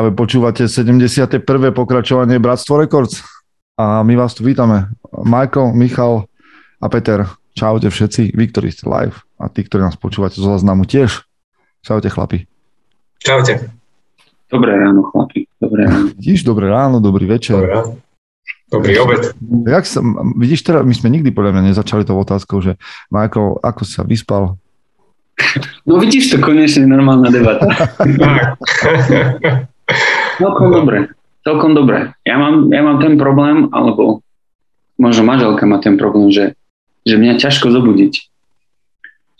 Práve počúvate 71. pokračovanie Bratstvo Records a my vás tu vítame. Michael, Michal a Peter. Čaute všetci, vy, ktorí ste live a tí, ktorí nás počúvate zo záznamu tiež. Čaute chlapi. Čaute. Dobré ráno chlapi, dobré ráno. Vidíš, dobré ráno, dobrý večer. Dobré ráno. Dobrý obed. Jak sa, vidíš, teraz my sme nikdy podľa mňa nezačali tou otázkou, že Michael, ako sa vyspal? No vidíš to, konečne normálna debata. celkom dobre, celkom dobre. Ja mám, ja mám ten problém, alebo možno manželka má ten problém, že, že mňa ťažko zobudiť.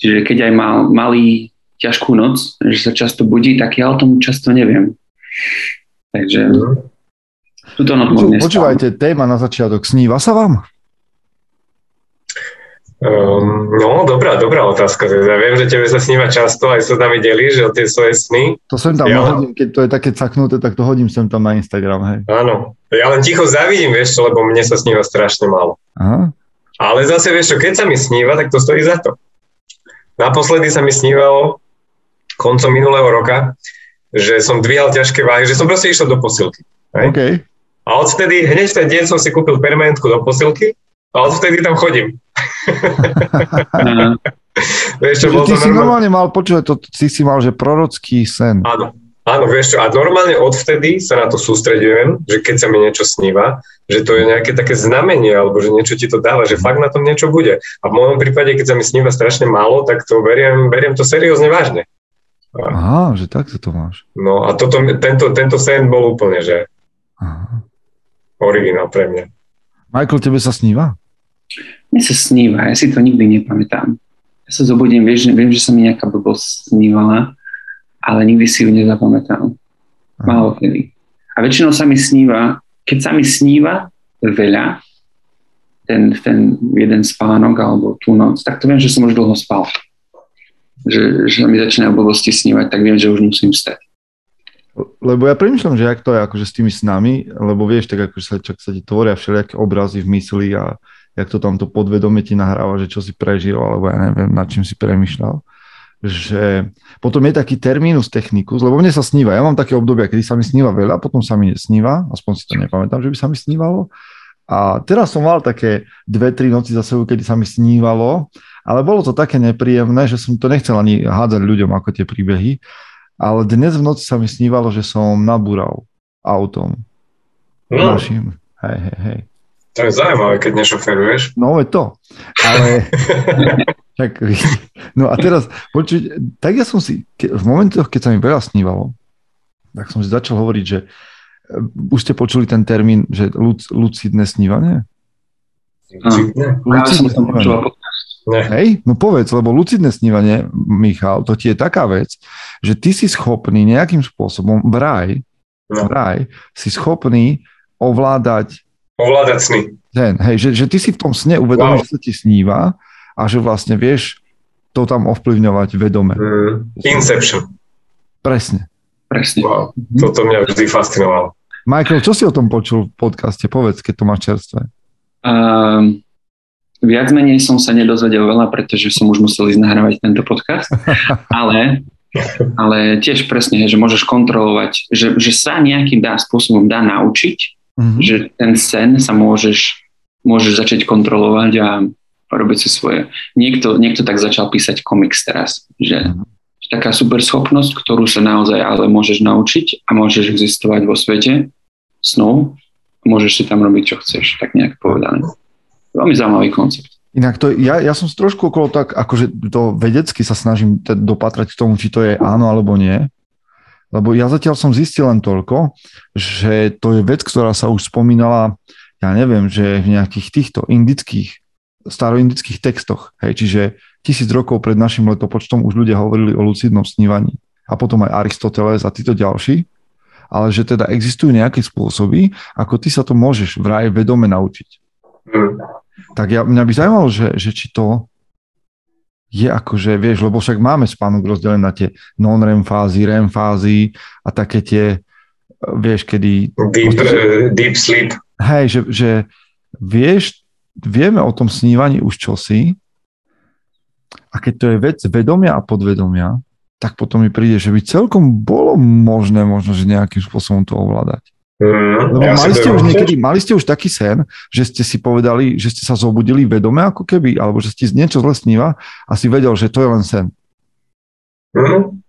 Čiže keď aj mal malý ťažkú noc, že sa často budí, tak ja o tom často neviem. Takže túto noc Počúvajte, téma na začiatok. Sníva sa vám? Um, no, dobrá, dobrá otázka. Ja viem, že tebe sa sníva často, aj sa tam delíš o tie svoje sny. To sem tam ja hodím, keď to je také caknuté, tak to hodím sem tam na Instagram, hej. Áno. Ja len ticho zavidím, vieš lebo mne sa sníva strašne málo. Aha. Ale zase, vieš čo, keď sa mi sníva, tak to stojí za to. Naposledy sa mi snívalo koncom minulého roka, že som dvíhal ťažké váhy, že som proste išiel do posilky. Hej? Okay. A odtedy, hneď ten deň som si kúpil permanentku do posilky a odtedy tam chodím. vieš čo, bol ty si normálne mal, počúvať, to, ty si mal, že prorocký sen. Áno, áno, vieš čo, a normálne odvtedy sa na to sústredujem, že keď sa mi niečo sníva, že to je nejaké také znamenie, alebo že niečo ti to dáva, že fakt na tom niečo bude. A v mojom prípade, keď sa mi sníva strašne málo, tak to beriem, beriem to seriózne vážne. Aha, že takto to máš. No a toto, tento, tento sen bol úplne, že Aha. originál pre mňa. Michael, tebe sa sníva? Mne sa sníva, ja si to nikdy nepamätám. Ja sa zobudím, vieš, viem, že sa mi nejaká blbosť snívala, ale nikdy si ju nezapamätám. Málo kedy. A väčšinou sa mi sníva, keď sa mi sníva veľa, ten, ten jeden spánok alebo tú noc, tak to viem, že som už dlho spal. Že, že mi začínajú blbosti snívať, tak viem, že už musím stať. Lebo ja premyšľam, že jak to je akože s tými snami, lebo vieš, tak akože sa, čak sa ti tvoria všelijaké obrazy v mysli a jak to tam to podvedomie ti nahráva, že čo si prežil, alebo ja neviem, nad čím si premyšľal. Že potom je taký terminus technicus, lebo mne sa sníva. Ja mám také obdobia, kedy sa mi sníva veľa, potom sa mi nesníva, aspoň si to nepamätám, že by sa mi snívalo. A teraz som mal také dve, tri noci za sebou, kedy sa mi snívalo, ale bolo to také nepríjemné, že som to nechcel ani hádzať ľuďom ako tie príbehy. Ale dnes v noci sa mi snívalo, že som nabúral autom. No. Našim. Hej, hej, hej. To je zaujímavé, keď nešoferuješ. No, je to. Ale... tak, no a teraz, počuť, tak ja som si, v momentoch, keď sa mi veľa snívalo, tak som si začal hovoriť, že uh, už ste počuli ten termín, že luc, lucidné snívanie? Lucidné? Lucidné snívanie. Hej, no povedz, lebo lucidné snívanie, Michal, to ti je taká vec, že ty si schopný nejakým spôsobom, vraj, no. vraj, si schopný ovládať Ovládať sny. Ten, hej, že, že ty si v tom sne uvedomíš, wow. že sa ti sníva a že vlastne vieš to tam ovplyvňovať vedome. Mm, Inception. Presne. Presne. Wow. Toto mňa vždy fascinovalo. Michael, čo si o tom počul v podcaste? Povedz, keď to máš čerstvé. Um, viac menej som sa nedozvedel veľa, pretože som už musel ísť nahrávať tento podcast, ale, ale tiež presne, že môžeš kontrolovať, že, že sa nejakým dá spôsobom dá naučiť mm-hmm. že ten sen sa môžeš, môžeš začať kontrolovať a robiť si svoje. Niekto, niekto tak začal písať komiks teraz, že mm-hmm. taká super schopnosť, ktorú sa naozaj ale môžeš naučiť a môžeš existovať vo svete snov, môžeš si tam robiť, čo chceš, tak nejak povedané. Veľmi zaujímavý koncept. Inak to, ja, ja som trošku okolo tak, akože to vedecky sa snažím dopatrať k tomu, či to je áno alebo nie. Lebo ja zatiaľ som zistil len toľko, že to je vec, ktorá sa už spomínala, ja neviem, že v nejakých týchto indických, staroindických textoch. Hej, čiže tisíc rokov pred našim letopočtom už ľudia hovorili o lucidnom snívaní. A potom aj Aristoteles a títo ďalší. Ale že teda existujú nejaké spôsoby, ako ty sa to môžeš vraj vedome naučiť. Mm. Tak ja, mňa by zaujímalo, že, že či to je akože, vieš, lebo však máme spánok rozdelený na tie non-REM fázy, REM fázy a také tie, vieš, kedy... Deep, uh, deep sleep. Hej, že, že vieš, vieme o tom snívaní už čosi a keď to je vec vedomia a podvedomia, tak potom mi príde, že by celkom bolo možné možno, že nejakým spôsobom to ovládať. Mm, Lebo ja mali ste už niekedy, mali ste už taký sen, že ste si povedali, že ste sa zobudili vedome ako keby, alebo že ste niečo zle sníva a si vedel, že to je len sen. Mm,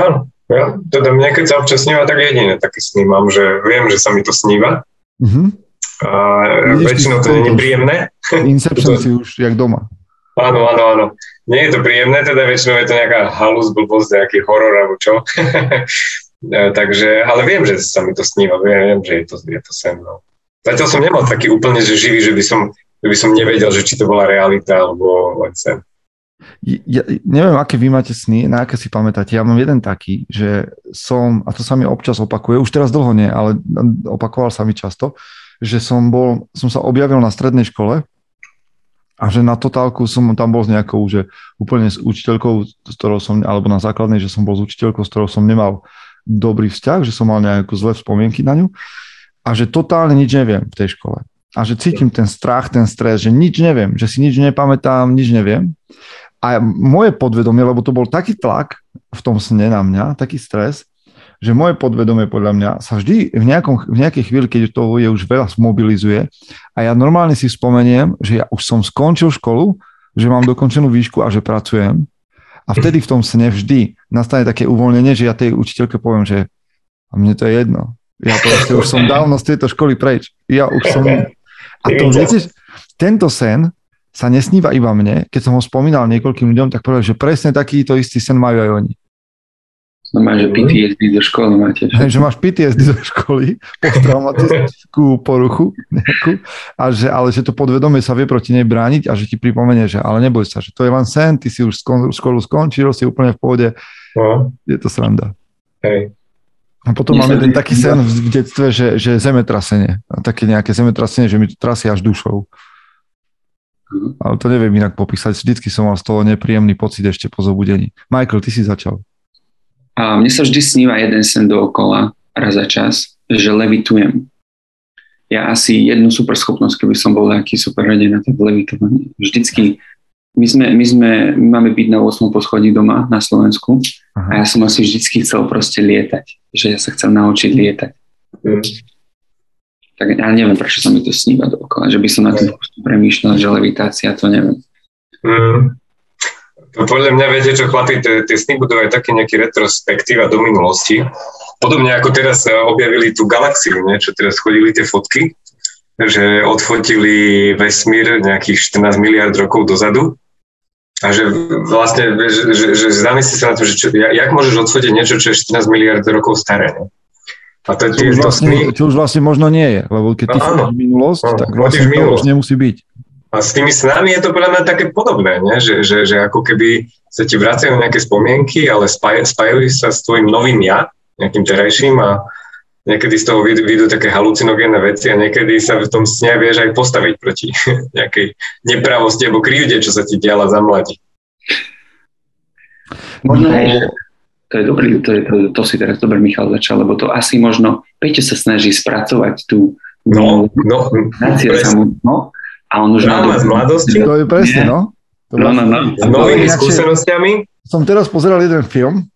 áno, ja, teda mne keď sa občas sníva, tak jedine také snímam, že viem, že sa mi to sníva. Mm-hmm. A Vidíš, väčšinou to nie je príjemné. Inception si už jak doma. Áno, áno, áno. Nie je to príjemné, teda väčšinou je to nejaká halus, blbosť, nejaký horor alebo čo. E, takže, ale viem, že sa mi to sníva, viem, že je to, je to sen. No. Zatiaľ som nemal taký úplne, že živý, že by som, že by som nevedel, že či to bola realita alebo len sen. Ja, neviem, aké vy máte sny, na aké si pamätáte. Ja mám jeden taký, že som, a to sa mi občas opakuje, už teraz dlho nie, ale opakoval sa mi často, že som bol, som sa objavil na strednej škole a že na totálku som tam bol s nejakou, že úplne s učiteľkou, s ktorou som, alebo na základnej, že som bol s učiteľkou, s ktorou som nemal dobrý vzťah, že som mal nejakú zlé spomienky na ňu a že totálne nič neviem v tej škole. A že cítim ten strach, ten stres, že nič neviem, že si nič nepamätám, nič neviem. A moje podvedomie, lebo to bol taký tlak v tom sne na mňa, taký stres, že moje podvedomie podľa mňa sa vždy v, nejakom, v nejakej chvíli, keď toho je už veľa, zmobilizuje a ja normálne si spomeniem, že ja už som skončil školu, že mám dokončenú výšku a že pracujem a vtedy v tom sne vždy nastane také uvoľnenie, že ja tej učiteľke poviem, že a mne to je jedno. Ja proste už som dávno z tejto školy preč. Ja už som... A to viete, tento sen sa nesníva iba mne. Keď som ho spomínal niekoľkým ľuďom, tak povedal, že presne takýto istý sen majú aj oni. Normálne, že PTSD do školy máte. Že, že máš PTSD do školy, posttraumatickú poruchu nejakú, a že, ale že to podvedomie sa vie proti nej brániť a že ti pripomenie, že ale neboj sa, že to je len sen, ty si už školu skončil, si úplne v pohode. No. Je to sranda. Hej. A potom máme ten taký sen v detstve, že, že zemetrasenie. Také nejaké zemetrasenie, že mi to trasie až dušou. Mhm. Ale to neviem inak popísať. Vždycky som mal z toho nepríjemný pocit ešte po zobudení. Michael, ty si začal. A mne sa vždy sníva jeden sen dookola, raz za čas, že levitujem. Ja asi jednu super schopnosť, keby som bol nejaký super na tak levitovanie. Vždycky, my, sme, my, sme, my máme byť na 8. poschodí doma na Slovensku Aha. a ja som asi vždycky chcel proste lietať. Že ja sa chcem naučiť lietať. Mm. Tak ja neviem, prečo sa mi to sníva dookola. Že by som na tým premýšľal, že levitácia, to neviem. Mm. No podľa mňa viete, čo chlapi, tie sny budú aj také nejaký retrospektíva do minulosti. Podobne ako teraz objavili tú galaxiu, nie? čo teraz chodili tie fotky, že odfotili vesmír nejakých 14 miliard rokov dozadu. A že vlastne, že, že, že zamyslí sa na to, že čo, jak môžeš odfotiť niečo, čo je 14 miliard rokov staré. Nie? A to, čo, už vlastne, čo už vlastne možno nie je, lebo keď ty no, minulosť, no, tak vlastne to už nemusí byť. A s tými snami je to podľa mňa také podobné, nie? Že, že, že ako keby sa ti vracajú nejaké spomienky, ale spaj, spájajú sa s tvojim novým ja, nejakým terajším a niekedy z toho vidú také halucinogénne veci a niekedy sa v tom sne vieš aj postaviť proti nejakej nepravosti alebo krivde, čo sa ti diala za mladí. Možno, hej, to je dobrý, to, je, to, to si teraz dobre Michal začal, lebo to asi možno Peťo sa snaží spracovať tú no, no, no, a on už má z mladosti. To je presne, no. To no, no, no. S novými skúsenostiami. Som teraz pozeral jeden film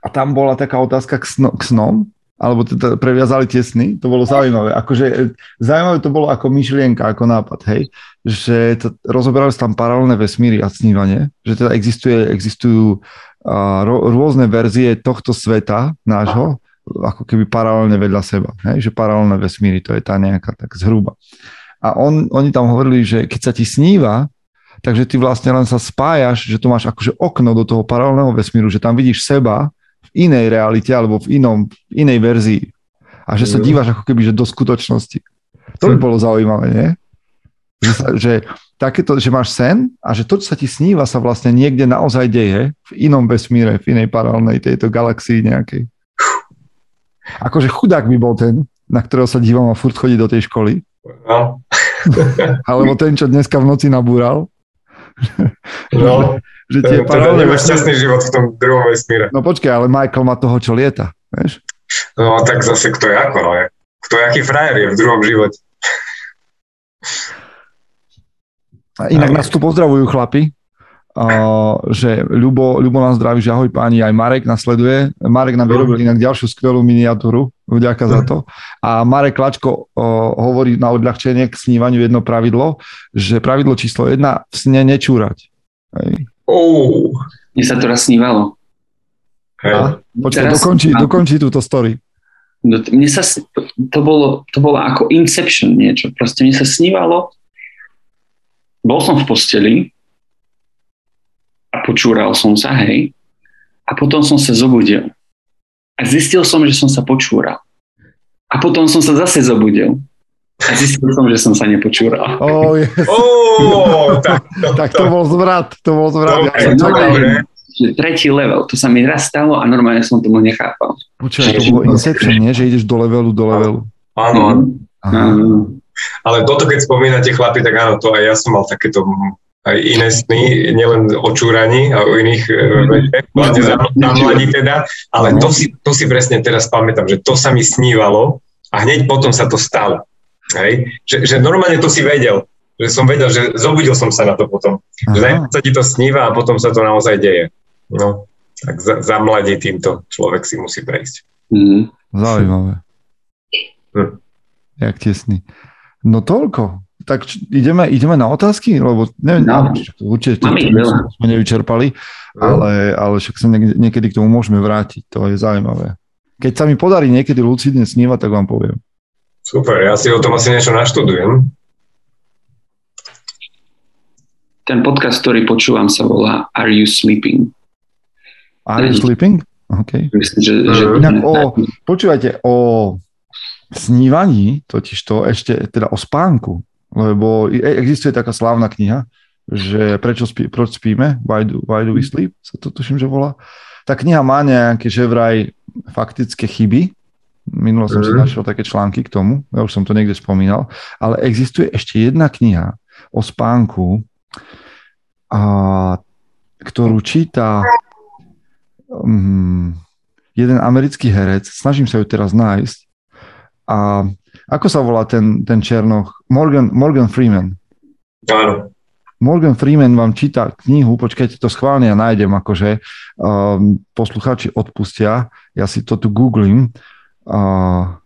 a tam bola taká otázka k, sno, k snom, alebo teda previazali tie sny, to bolo zaujímavé. Akože zaujímavé to bolo ako myšlienka, ako nápad, hej, že to, rozoberali sa tam paralelné vesmíry a snívanie, že teda existuje, existujú uh, rôzne verzie tohto sveta nášho, ako keby paralelne vedľa seba, hej, že paralelné vesmíry, to je tá nejaká tak zhruba. A on, oni tam hovorili, že keď sa ti sníva, takže ty vlastne len sa spájaš, že to máš akože okno do toho paralelného vesmíru, že tam vidíš seba v inej realite alebo v, inom, inej verzii. A že sa dívaš ako keby že do skutočnosti. To by hm. bolo zaujímavé, nie? Že, sa, že takéto, že máš sen a že to, čo sa ti sníva, sa vlastne niekde naozaj deje v inom vesmíre, v inej paralelnej tejto galaxii nejakej. Akože chudák by bol ten, na ktorého sa dívam a furt chodí do tej školy. No. Alebo ten, čo dneska v noci nabúral. No, že tie teda paralelné šťastný život v tom druhom vesmíre. No počkaj, ale Michael má toho, čo lieta, vieš? No tak zase kto je ako, no je. Kto je aký frajer je v druhom živote. A inak nás tu pozdravujú chlapi. Že Ľubo, Ľubo nás zdraví, že ahoj páni, aj Marek nasleduje. Marek nám vyrobil inak ďalšiu skvelú miniatúru, vďaka za to. A Marek Klačko hovorí na odľahčenie k snívaniu jedno pravidlo, že pravidlo číslo jedna, v sne nečúrať. Hej. Oh. Mne sa to raz snívalo. Hey. Počkaj, dokončí, dokončí túto story. No, mne sa, to, bolo, to bolo ako Inception niečo. Proste mne sa snívalo, bol som v posteli, a počúral som sa, hej. A potom som sa zobudil. A zistil som, že som sa počúral. A potom som sa zase zobudil. A zistil som, že som sa nepočúral. Oh, yes. oh, tak, to, tak to bol zvrat, to bol zvrat. Okay, ja som čakal. Tretí level, to sa mi raz stalo a normálne som tomu nechápal. Počúvaj, to bolo Inception, nie? Že ideš do levelu, do levelu. Áno, áno. Ale toto, keď spomínate chlapi, tak áno, to aj ja som mal takéto aj iné sny, nielen o čúraní a o iných veciach, na mladí teda, ale to si, to si presne teraz pamätám, že to sa mi snívalo a hneď potom sa to stalo. Hej? Že, že normálne to si vedel, že som vedel, že zobudil som sa na to potom. Že sa ti to sníva a potom sa to naozaj deje. No, tak za, za mladí týmto človek si musí prejsť. Mm. Zaujímavé. Hm. Jak tesný. No toľko tak ideme, ideme na otázky, lebo neviem, no. určite to, sme nevyčerpali, no. ale, ale však sa niekedy k tomu môžeme vrátiť, to je zaujímavé. Keď sa mi podarí niekedy lucidne snívať, tak vám poviem. Super, ja si o tom asi niečo naštudujem. Ten podcast, ktorý počúvam, sa volá Are You Sleeping? Are You Sleeping? OK. Myslím, že, že... Inak o, počúvajte, o snívaní, totiž to ešte teda o spánku, lebo existuje taká slávna kniha, že prečo, spí, proč spíme, why do, why do we mhm. sleep, sa to tuším, že volá. Tá kniha má nejaké, že vraj faktické chyby, Minulo som si mhm. našiel také články k tomu, ja už som to niekde spomínal, ale existuje ešte jedna kniha o spánku, a, ktorú číta um, jeden americký herec, snažím sa ju teraz nájsť, a ako sa volá ten, ten Černoch? Morgan, Morgan Freeman. Áno. Morgan Freeman vám číta knihu, počkajte, to schválne ja nájdem, akože um, posluchači odpustia, ja si to tu googlím uh,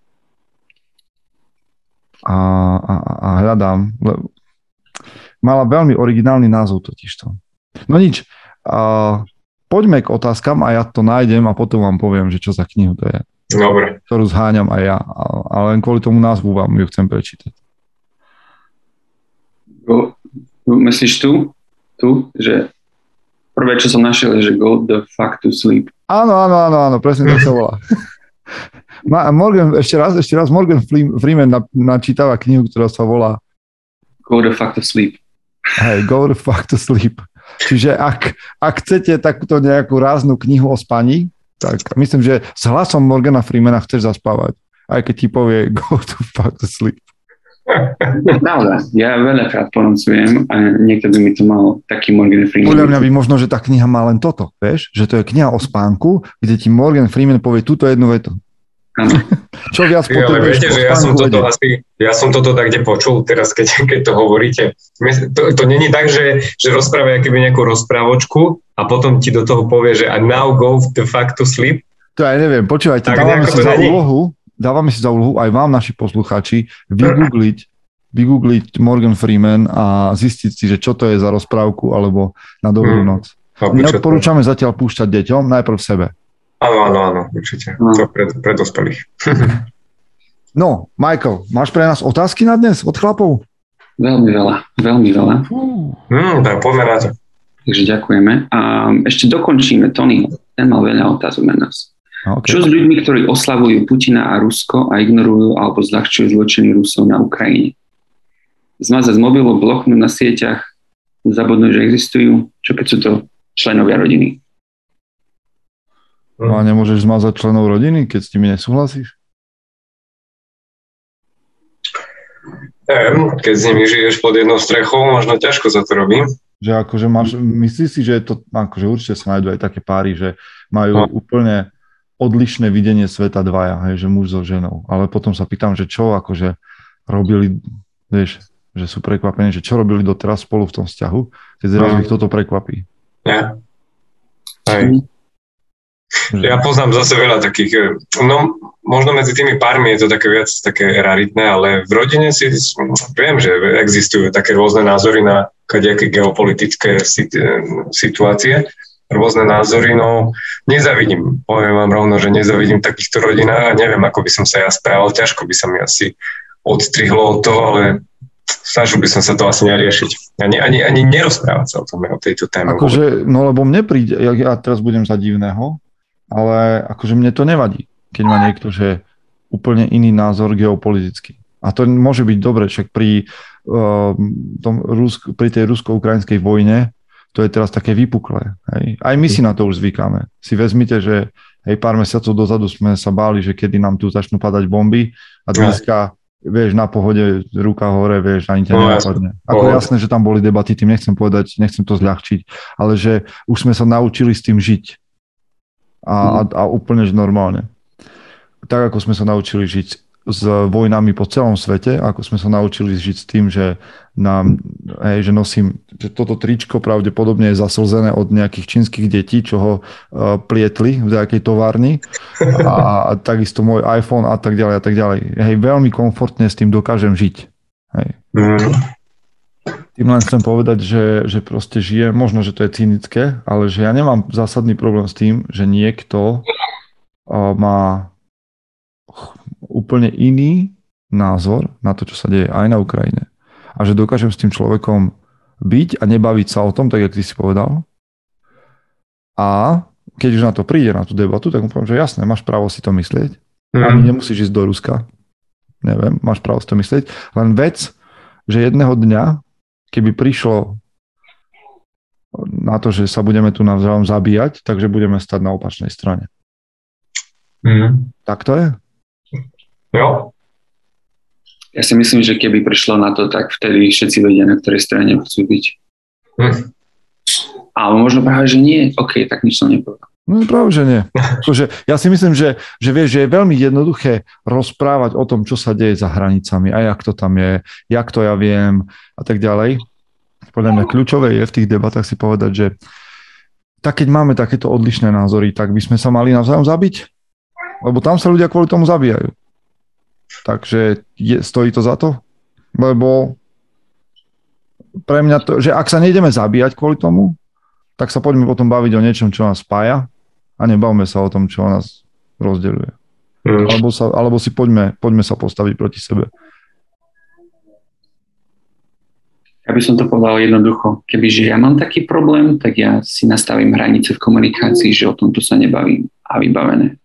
a, a, a hľadám. Mala veľmi originálny názov totižto. No nič, uh, poďme k otázkam a ja to nájdem a potom vám poviem, že čo za knihu to je. Dobre. Ktorú zháňam aj ja, ale len kvôli tomu názvu vám ju chcem prečítať. Go, myslíš tu? Tu? Že prvé, čo som našiel, je, že go the fuck to sleep. Áno, áno, áno, áno, presne tak sa volá. Morgan, ešte raz, ešte raz, Morgan Freeman načítava knihu, ktorá sa volá Go the fuck to sleep. Hej, go the fuck to sleep. Čiže ak, ak chcete takúto nejakú ráznu knihu o spaní, tak myslím, že s hlasom Morgana Freemana chceš zaspávať, aj keď ti povie go to fuck to sleep. Pravda. Ja veľakrát ponocujem a niekedy mi to mal taký Morgan Freeman. Podľa mňa by možno, že tá kniha má len toto, vieš? Že to je kniha o spánku, kde ti Morgan Freeman povie túto jednu vetu. Čo viac potrebuješ viete, že ja som, toto asi, ja som toto tak kde počul teraz, keď, keď to hovoríte. To, to není tak, že, že rozpráva keby nejakú rozprávočku a potom ti do toho povie, že a now go the fuck to sleep. To ja neviem, počúvajte, tak dávame si za úlohu, dávame si za úlohu aj vám, naši posluchači, vygoogliť, vygoogliť Morgan Freeman a zistiť si, že čo to je za rozprávku alebo na dobrú hmm. noc. Neodporúčame zatiaľ púšťať deťom, najprv sebe. Áno, áno, áno, určite. No. To pre, pre dospelých. no, Michael, máš pre nás otázky na dnes od chlapov? Veľmi veľa, veľmi veľa. Mm, tak poďme na to. Takže ďakujeme. A ešte dokončíme Tony. Ten mal veľa otázok na nás. Okay. Čo s ľuďmi, ktorí oslavujú Putina a Rusko a ignorujú alebo zľahčujú zločiny Rusov na Ukrajine? Zmazať z mobilu, bloknúť na sieťach, zabudnúť, že existujú? Čo keď sú to členovia rodiny? No a nemôžeš zmazať členov rodiny, keď s nimi nesúhlasíš? Neviem, keď s nimi žiješ pod jednou strechou, možno ťažko sa to robí. Že akože máš, myslíš si, že je to, akože určite sa nájdú aj také páry, že majú no. úplne odlišné videnie sveta dvaja, hej, že muž so ženou. Ale potom sa pýtam, že čo akože robili, vieš, že sú prekvapení, že čo robili doteraz spolu v tom vzťahu, keď zrazu no. ich toto prekvapí. Ja. Aj. Ja poznám zase veľa takých, eh, no možno medzi tými pármi je to také viac také raritné, ale v rodine si viem, že existujú také rôzne názory na kadejaké geopolitické situácie, rôzne názory, no nezavidím, poviem vám rovno, že nezavidím takýchto rodinách a neviem, ako by som sa ja správal, ťažko by sa mi asi odstrihlo od toho, ale snažil by som sa to asi neriešiť. Ani, ani, ani nerozprávať sa o tom, o tejto téme. Akože, no lebo mne príde, ja, ja teraz budem za divného, ale akože mne to nevadí, keď má niekto, že úplne iný názor geopoliticky. A to môže byť dobre, však pri, uh, tom Rusk, pri tej rusko-ukrajinskej vojne to je teraz také vypuklé. Hej. Aj my si na to už zvykáme. Si vezmite, že hej, pár mesiacov dozadu sme sa báli, že kedy nám tu začnú padať bomby a dneska vieš, na pohode, ruka hore, vieš, ani ťa no, nenapadne. Ako jasné, že tam boli debaty, tým nechcem povedať, nechcem to zľahčiť, ale že už sme sa naučili s tým žiť a, a, a úplne že normálne. Tak ako sme sa naučili žiť s vojnami po celom svete, ako sme sa naučili žiť s tým, že, nám, hej, že nosím, že toto tričko pravdepodobne je zaslzené od nejakých čínskych detí, čo ho uh, plietli v nejakej továrni a, a takisto môj iPhone a tak ďalej a tak ďalej. Hej, veľmi komfortne s tým dokážem žiť. Hej. Mm. Tým len chcem povedať, že, že proste žijem, možno, že to je cynické, ale že ja nemám zásadný problém s tým, že niekto má úplne iný názor na to, čo sa deje aj na Ukrajine. A že dokážem s tým človekom byť a nebaviť sa o tom, tak jak ty si povedal. A keď už na to príde, na tú debatu, tak mu poviem, že jasné, máš právo si to myslieť. Mm. Ani nemusíš ísť do Ruska. Neviem, máš právo si to myslieť. Len vec, že jedného dňa keby prišlo na to, že sa budeme tu navzájom zabíjať, takže budeme stať na opačnej strane. Mm. Tak to je? Jo. Ja si myslím, že keby prišlo na to, tak vtedy všetci vedia, na ktorej strane chcú byť. Hm. Ale možno práve, že nie. OK, tak nič som nepovedal. No práve, že nie. Akože, ja si myslím, že, že vieš, že je veľmi jednoduché rozprávať o tom, čo sa deje za hranicami a jak to tam je, jak to ja viem a tak ďalej. Podľa mňa kľúčové je v tých debatách si povedať, že tak keď máme takéto odlišné názory, tak by sme sa mali navzájom zabiť. Lebo tam sa ľudia kvôli tomu zabíjajú. Takže je, stojí to za to? Lebo pre mňa to, že ak sa nejdeme zabíjať kvôli tomu, tak sa poďme potom baviť o niečom, čo nás spája a nebavme sa o tom, čo nás rozdeľuje. Mm. Alebo, sa, alebo si poďme, poďme sa postaviť proti sebe. Ja by som to povedal jednoducho. Kebyže ja mám taký problém, tak ja si nastavím hranice v komunikácii, že o tomto sa nebavím a vybavené.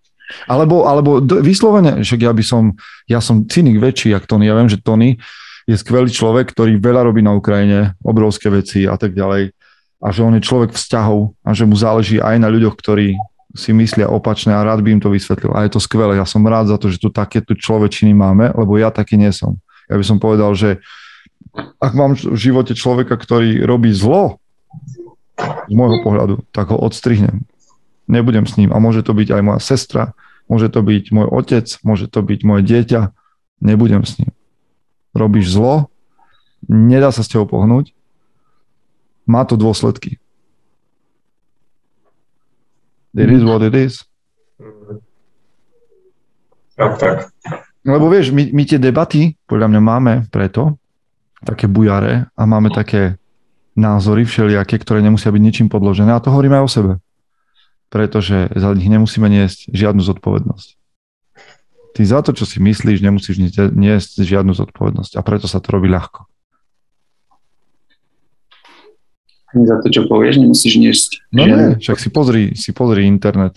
Alebo, alebo vyslovene, že ja by som, ja som cynik väčší, jak Tony. Ja viem, že Tony je skvelý človek, ktorý veľa robí na Ukrajine, obrovské veci a tak ďalej. A že on je človek vzťahov a že mu záleží aj na ľuďoch, ktorí si myslia opačne a rád by im to vysvetlil. A je to skvelé. Ja som rád za to, že tu takéto človečiny máme, lebo ja taký nie som. Ja by som povedal, že ak mám v živote človeka, ktorý robí zlo, z môjho pohľadu, tak ho odstrihnem. Nebudem s ním. A môže to byť aj moja sestra, môže to byť môj otec, môže to byť moje dieťa. Nebudem s ním. Robíš zlo, nedá sa s tebou pohnúť, má to dôsledky. It is what it is. Tak, tak. Lebo vieš, my, my tie debaty, podľa mňa máme preto, také bujare a máme také názory všelijaké, ktoré nemusia byť ničím podložené a to hovoríme aj o sebe. Pretože za nich nemusíme niesť žiadnu zodpovednosť. Ty za to, čo si myslíš, nemusíš niesť žiadnu zodpovednosť a preto sa to robí ľahko. Ani za to, čo povieš, nemusíš niesť. No nie, však si pozri, si pozri internet.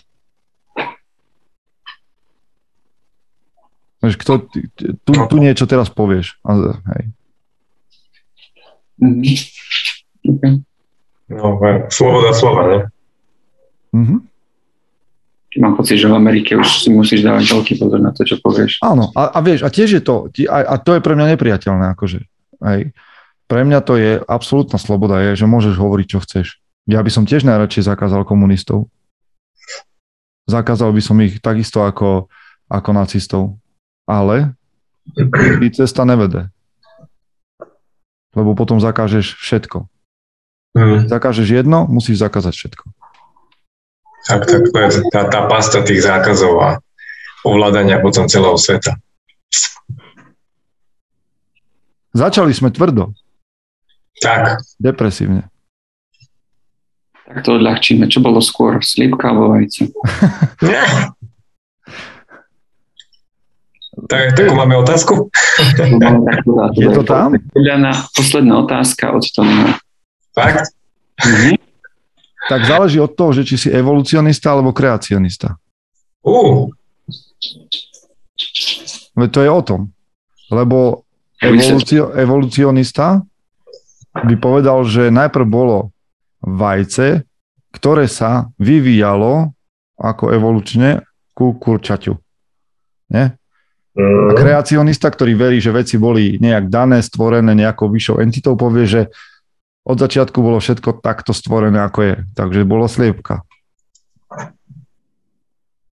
Kto, tu, tu niečo teraz povieš. A, hej. Mm-hmm. Okay. No, sloboda slova, ne? Mm-hmm. Mám pocit, že v Amerike už si musíš dávať veľký pozor na to, čo povieš. Áno, a, a vieš, a tiež je to, a, a to je pre mňa nepriateľné, akože. Hej. Pre mňa to je absolútna sloboda, je, že môžeš hovoriť, čo chceš. Ja by som tiež najradšej zakázal komunistov. Zakázal by som ich takisto ako, ako nacistov. Ale cesta nevede. Lebo potom zakážeš všetko. Hmm. Zakážeš jedno, musíš zakázať všetko. Tak, tak to je tá, tá pasta tých zákazov a ovládania potom celého sveta. Začali sme tvrdo. Tak. Depresívne. Tak to odľahčíme. Čo bolo skôr? Slípka alebo vajce? tak, takú máme otázku? Je to tam? Posledná otázka od Tomina. Fakt? Mhm. Tak záleží od toho, že či si evolucionista alebo kreacionista. Uh. To je o tom. Lebo evolucio, evolucionista by povedal, že najprv bolo vajce, ktoré sa vyvíjalo ako evolučne ku kurčaťu. Nie? A mhm. kreacionista, ktorý verí, že veci boli nejak dané, stvorené nejakou vyššou entitou, povie, že od začiatku bolo všetko takto stvorené, ako je. Takže bolo sliepka.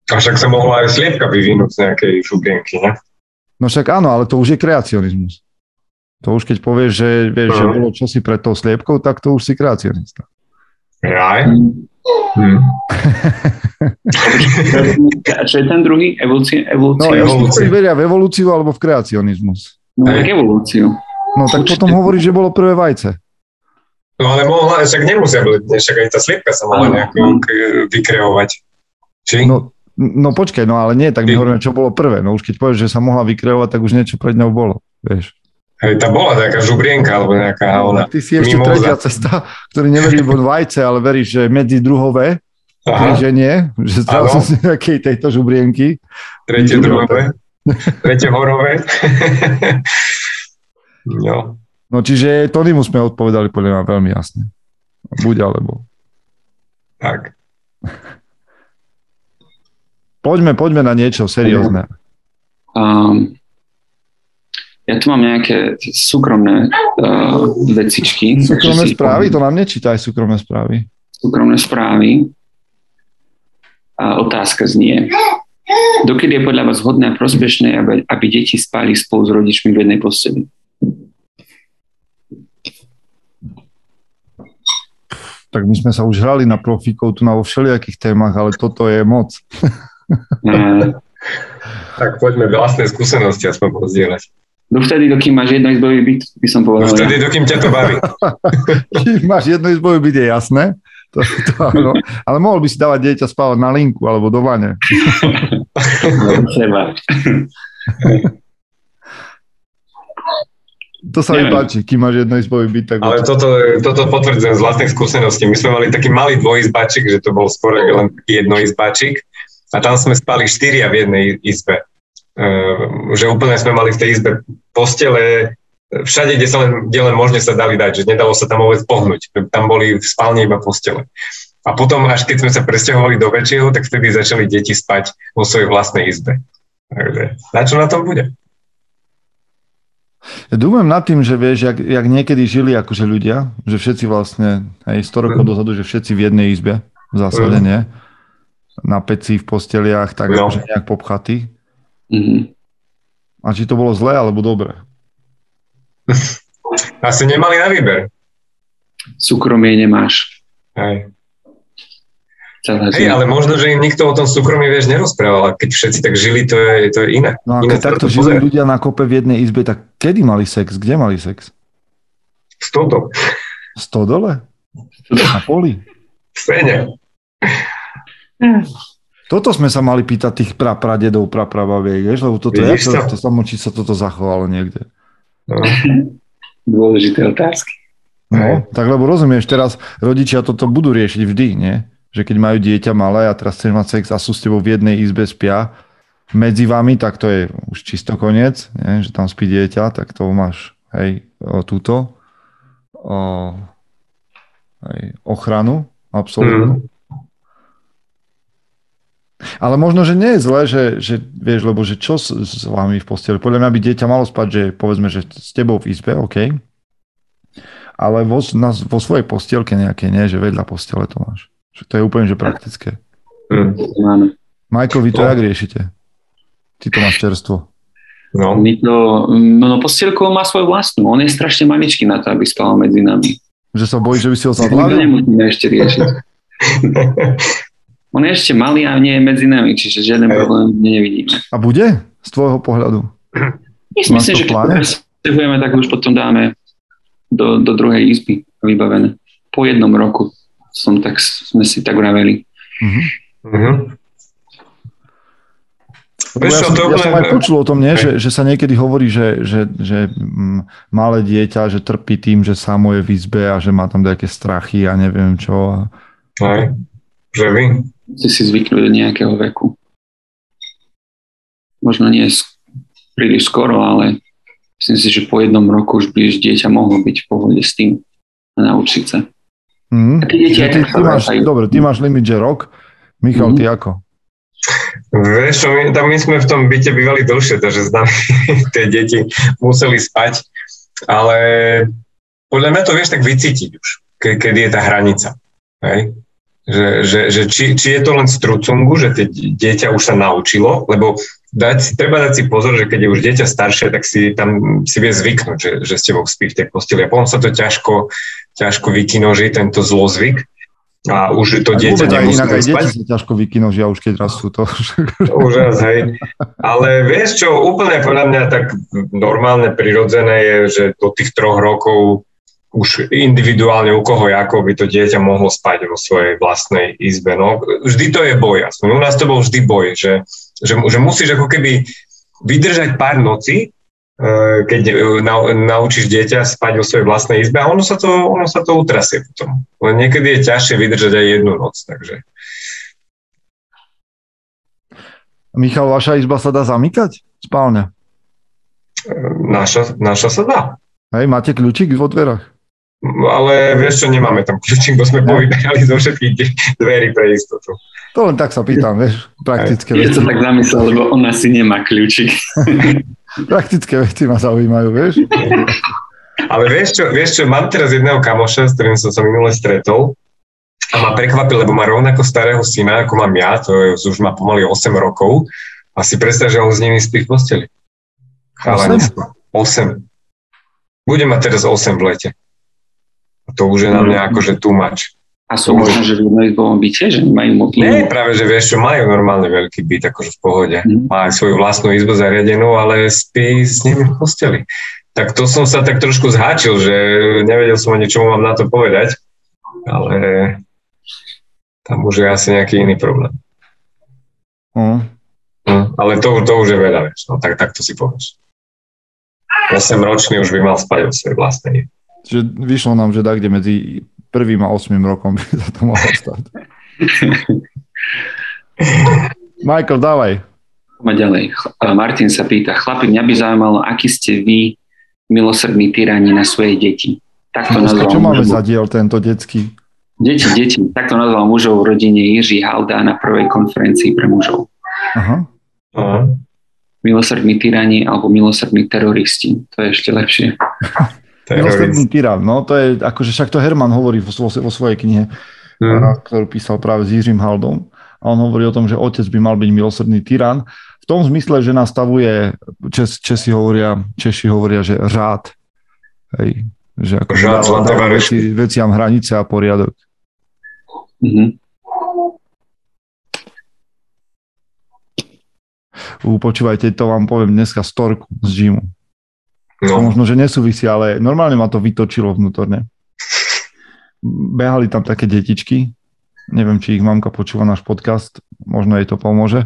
A však sa mohla aj sliepka vyvinúť z nejakej šubienky, ne? No však áno, ale to už je kreacionizmus. To už keď povieš, že, vieš, uh-huh. že bolo čosi pred tou sliepkou, tak to už si kreacionista. Aj? Hmm. Čo je ten druhý? Evolúcia? Evolúcia? No, evolúcia. veria v evolúciu alebo v kreacionizmus. No, tak evolúciu. No, tak Určite. potom hovorí, že bolo prvé vajce. No ale mohla, však nemusia byť, však aj tá sliepka sa mohla nejako vykreovať. Či? No, no počkaj, no ale nie, tak my hovoríme, čo bolo prvé. No už keď povieš, že sa mohla vykreovať, tak už niečo pred ňou bolo, vieš. Hej, tá bola nejaká žubrienka, alebo nejaká no, ona. Ty si ešte mimoza. tretia cesta, ktorý neverí vo vajce, ale veríš, že medzi druhové, že nie, že stral som si nejakej tejto žubrienky. Tretie druhové, tretie horové. no. No čiže Tonymu sme odpovedali podľa mňa veľmi jasne. Buď alebo. Tak. Poďme, poďme na niečo seriózne. Um, ja tu mám nejaké súkromné uh, vecičky. Súkromné správy? To nám nečítaj súkromné správy. Súkromné správy. A otázka znie. Dokedy je podľa vás hodné a prospešné, aby, aby deti spali spolu s rodičmi v jednej posteli? tak my sme sa už hrali na profíkov tu na vo všelijakých témach, ale toto je moc. Mm. tak poďme vlastné skúsenosti aspoň pozdieľať. Dovtedy, dokým máš jednoizbový byt, by som povedal. Dovtedy, dokým ťa to baví. Kým máš jednoizbový byt, je jasné. To, to, áno. Ale mohol by si dávať dieťa spávať na linku alebo do vane. no, treba. To sa mi páči, kým máš jednoizbový byt. Tak Ale toto, toto potvrdzujem z vlastnej skúsenosti. My sme mali taký malý dvojizbačik, že to bol skôr len taký jednoizbačik a tam sme spali štyria v jednej izbe. Uh, že úplne sme mali v tej izbe postele, všade, kde, sa len, kde len možne sa dali dať, že nedalo sa tam vôbec pohnúť. Tam boli v spálni iba postele. A potom, až keď sme sa presťahovali do väčšieho, tak vtedy začali deti spať vo svojej vlastnej izbe. Takže na čo na tom bude? Ja dúmam nad tým, že vieš, jak, jak niekedy žili akože ľudia, že všetci vlastne, hej, 100 rokov mm. dozadu, že všetci v jednej izbe, v zásade mm. nie, na peci, v posteliach, tak no. akože nejak popchatí. Mm-hmm. A či to bolo zlé alebo dobré? Asi nemali na výber. Súkromie nemáš. Hej. Hej, ale možno, že im nikto o tom súkromí vieš nerozprával, a keď všetci tak žili, to je, to je iné. No a iné keď takto žili ľudia na kope v jednej izbe, tak kedy mali sex? Kde mali sex? V stodole. V stodole? Na poli? V sene. Toto sme sa mali pýtať tých prapradedov, praprabaviek, vieš, lebo toto je, to, to samo, či sa toto zachovalo niekde. No. Dôležité otázky. No, tak lebo rozumieš, teraz rodičia toto budú riešiť vždy, nie? že keď majú dieťa malé a teraz chceš mať sex a sú s tebou v jednej izbe spia medzi vami, tak to je už čisto koniec, nie? že tam spí dieťa, tak to máš hej, o, túto o, hej, ochranu absolútnu. Mm. Ale možno, že nie je zlé, že, že vieš, lebo že čo s, s vami v posteli? Podľa mňa by dieťa malo spať, že povedzme, že s tebou v izbe, OK, ale vo, na, vo svojej postielke nejakej, nie, že vedľa postele to máš. Že to je úplne že praktické. Mm. Majko, vy to jak riešite? Ty to máš čerstvo. No. My to, no, no postielko má svoju vlastnú. On je strašne maličký na to, aby spal medzi nami. Že sa bojí, že by si ho zadlavil? Nemusíme ešte riešiť. On je ešte malý a nie je medzi nami, čiže žiaden problém nevidíme. A bude? Z tvojho pohľadu? Myslím, že keď presťahujeme, tak už potom dáme do, do druhej izby vybavené. Po jednom roku som tak, sme si tak vraveli. Uh-huh. Uh-huh. ja, som, ja som aj počul o tom, nie, že, že sa niekedy hovorí, že, že, že mm, malé dieťa, že trpí tým, že samo je v izbe a že má tam nejaké strachy a neviem čo. Aj, že vy? Si si zvyknú do nejakého veku. Možno nie príliš skoro, ale myslím si, že po jednom roku už by dieťa mohlo byť v pohode s tým a naučiť sa. Mm. A ty, deti ty, ty máš, dobre, ty máš limit, že rok. Michal, mm. ty ako? Vieš čo, my, tam my sme v tom byte bývali dlhšie, takže s nami tie deti museli spať, ale podľa mňa to vieš tak vycítiť už, ke, kedy je tá hranica. Hej? Že, že, že či, či je to len z trucungu, že tie dieťa už sa naučilo, lebo dať treba dať si pozor, že keď je už dieťa staršie, tak si tam si vie zvyknúť, že, že ste tebou spí v tej posteli. A potom sa to ťažko, ťažko vykinoží, tento zlozvyk. A už to dieťa nemusí inak aj deti sa ťažko vykinožia už keď raz sú to. Už raz, hej. Ale vieš čo, úplne podľa mňa tak normálne, prirodzené je, že do tých troch rokov už individuálne u koho ako by to dieťa mohlo spať vo svojej vlastnej izbe. No, vždy to je boj. Aspoň u nás to bol vždy boj, že, že, že musíš ako keby vydržať pár noci, e, keď e, na, naučíš dieťa spať vo svojej vlastnej izbe a ono sa to, ono sa to utrasie potom. Len niekedy je ťažšie vydržať aj jednu noc, takže... Michal, vaša izba sa dá zamykať? Spálňa? E, naša, naša sa dá. Hej, máte kľúčik vo dverách? Ale vieš čo, nemáme tam kľúčik, bo sme no. povyberali zo všetkých dverí pre istotu. To len tak sa pýtam, vieš, praktické veci. Ja to tak zamyslel, lebo on asi nemá kľúčik. praktické veci ma zaujímajú, vieš. Ale vieš čo, vieš čo, mám teraz jedného kamoša, s ktorým som sa minule stretol a ma prekvapil, lebo má rovnako starého syna, ako mám ja, to je, už má pomaly 8 rokov a si predstav, že on s nimi spí v posteli. 8? 8. Bude mať teraz 8 v lete. To už je na mňa akože too much. A sú možno, že v jednoizbovom byte, že majú mobilnú? Nie, práve, že vieš čo, majú normálne veľký byt, akože v pohode. Mm. Má svoju vlastnú izbu zariadenú, ale spí s nimi v posteli. Tak to som sa tak trošku zháčil, že nevedel som ani, čo mám na to povedať, ale tam už je asi nejaký iný problém. Mm. Mm, ale to, to už je veľa, vieš, no tak, tak to si povieš. 8 ročný už by mal spať o svojej vlastnej že vyšlo nám, že tak, kde medzi prvým a osmým rokom by sa to mohlo stať. Michael, dávaj. Poďme ďalej. Martin sa pýta, chlapi, mňa by zaujímalo, aký ste vy milosrdní tyrani na svoje deti. Takto nazval Čo máme za diel tento detský? Deti, deti. Takto nazval mužov v rodine Jiří Halda na prvej konferencii pre mužov. Aha. Aha. Milosrdní tyrani alebo milosrdní teroristi. To je ešte lepšie. Milosrdný tyran, no to je, akože však to Herman hovorí vo, vo, vo svojej knihe, mm. ktorú písal práve s Jiřím Haldom. A on hovorí o tom, že otec by mal byť milosrdný tyran. V tom zmysle, že nastavuje, Čes, Česi hovoria, Češi hovoria, že rád. Hej, že ako rád, dáva veci, veciam hranice a poriadok. Mm-hmm. Počúvajte, to vám poviem dneska storku z Jimu. No. Možno, že nesúvisí, ale normálne ma to vytočilo vnútorne. Behali tam také detičky, neviem, či ich mamka počúva náš podcast, možno jej to pomôže.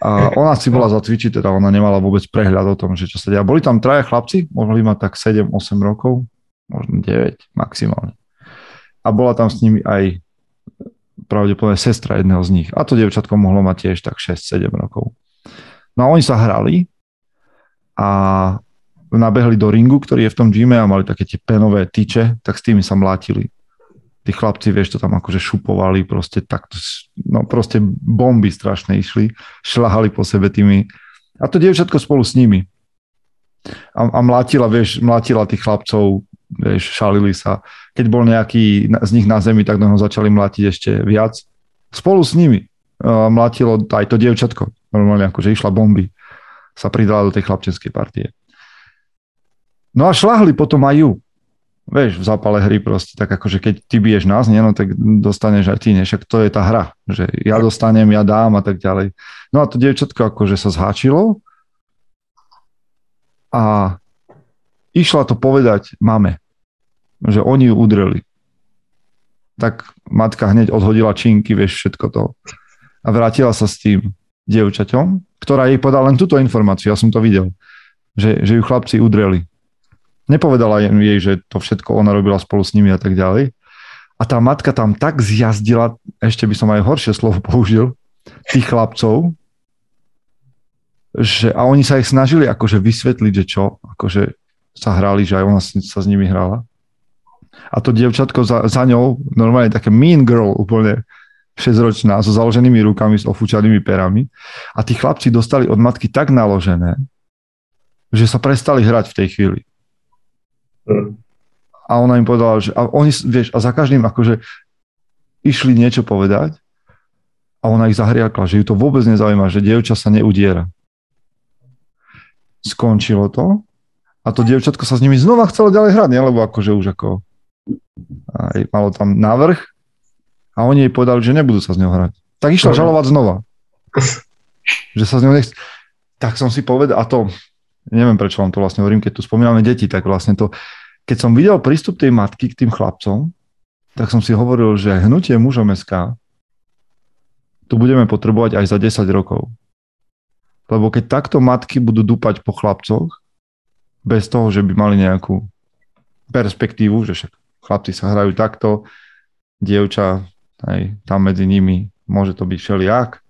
A ona si bola zacvičiť, teda ona nemala vôbec prehľad o tom, že čo sa deje. Boli tam traja chlapci, mohli mať tak 7-8 rokov, možno 9 maximálne. A bola tam s nimi aj pravdepodobne sestra jedného z nich. A to dievčatko mohlo mať tiež tak 6-7 rokov. No a oni sa hrali a nabehli do ringu, ktorý je v tom gyme a mali také tie penové tyče, tak s tými sa mlátili. Tí chlapci, vieš, to tam akože šupovali, proste takto, no proste bomby strašne išli, šľahali po sebe tými. A to dievčatko spolu s nimi. A, a mlátila, vieš, mlátila tých chlapcov, vieš, šalili sa. Keď bol nejaký z nich na zemi, tak ho začali mlátiť ešte viac. Spolu s nimi mlátilo aj to dievčatko. Normálne akože išla bomby. Sa pridala do tej chlapčenskej partie. No a šlahli potom aj ju. vieš, v zápale hry proste, tak akože keď ty biješ nás, nie, no tak dostaneš aj ty, nie, však to je tá hra, že ja dostanem, ja dám a tak ďalej. No a to dievčatko akože sa zháčilo a išla to povedať mame, že oni ju udreli. Tak matka hneď odhodila činky, vieš, všetko to. A vrátila sa s tým dievčaťom, ktorá jej podala len túto informáciu, ja som to videl, že, že ju chlapci udreli. Nepovedala jej, že to všetko ona robila spolu s nimi a tak ďalej. A tá matka tam tak zjazdila, ešte by som aj horšie slovo použil, tých chlapcov, že, a oni sa ich snažili akože vysvetliť, že čo, akože sa hrali, že aj ona sa s nimi hrala. A to dievčatko za, za ňou, normálne také mean girl úplne, 6-ročná, so založenými rukami, s ofúčanými perami. A tí chlapci dostali od matky tak naložené, že sa prestali hrať v tej chvíli. A ona im povedala, že a oni, vieš, a za každým akože išli niečo povedať a ona ich zahriakla, že ju to vôbec nezaujíma, že dievča sa neudiera. Skončilo to a to dievčatko sa s nimi znova chcelo ďalej hrať, nie? lebo akože už ako aj malo tam návrh a oni jej povedali, že nebudú sa s ňou hrať. Tak išla žalovať znova. Že sa s ňou nechce. Tak som si povedal, a to neviem prečo vám to vlastne hovorím, keď tu spomíname deti, tak vlastne to, keď som videl prístup tej matky k tým chlapcom, tak som si hovoril, že hnutie mužom SK tu budeme potrebovať aj za 10 rokov. Lebo keď takto matky budú dúpať po chlapcoch, bez toho, že by mali nejakú perspektívu, že však chlapci sa hrajú takto, dievča aj tam medzi nimi môže to byť všelijak,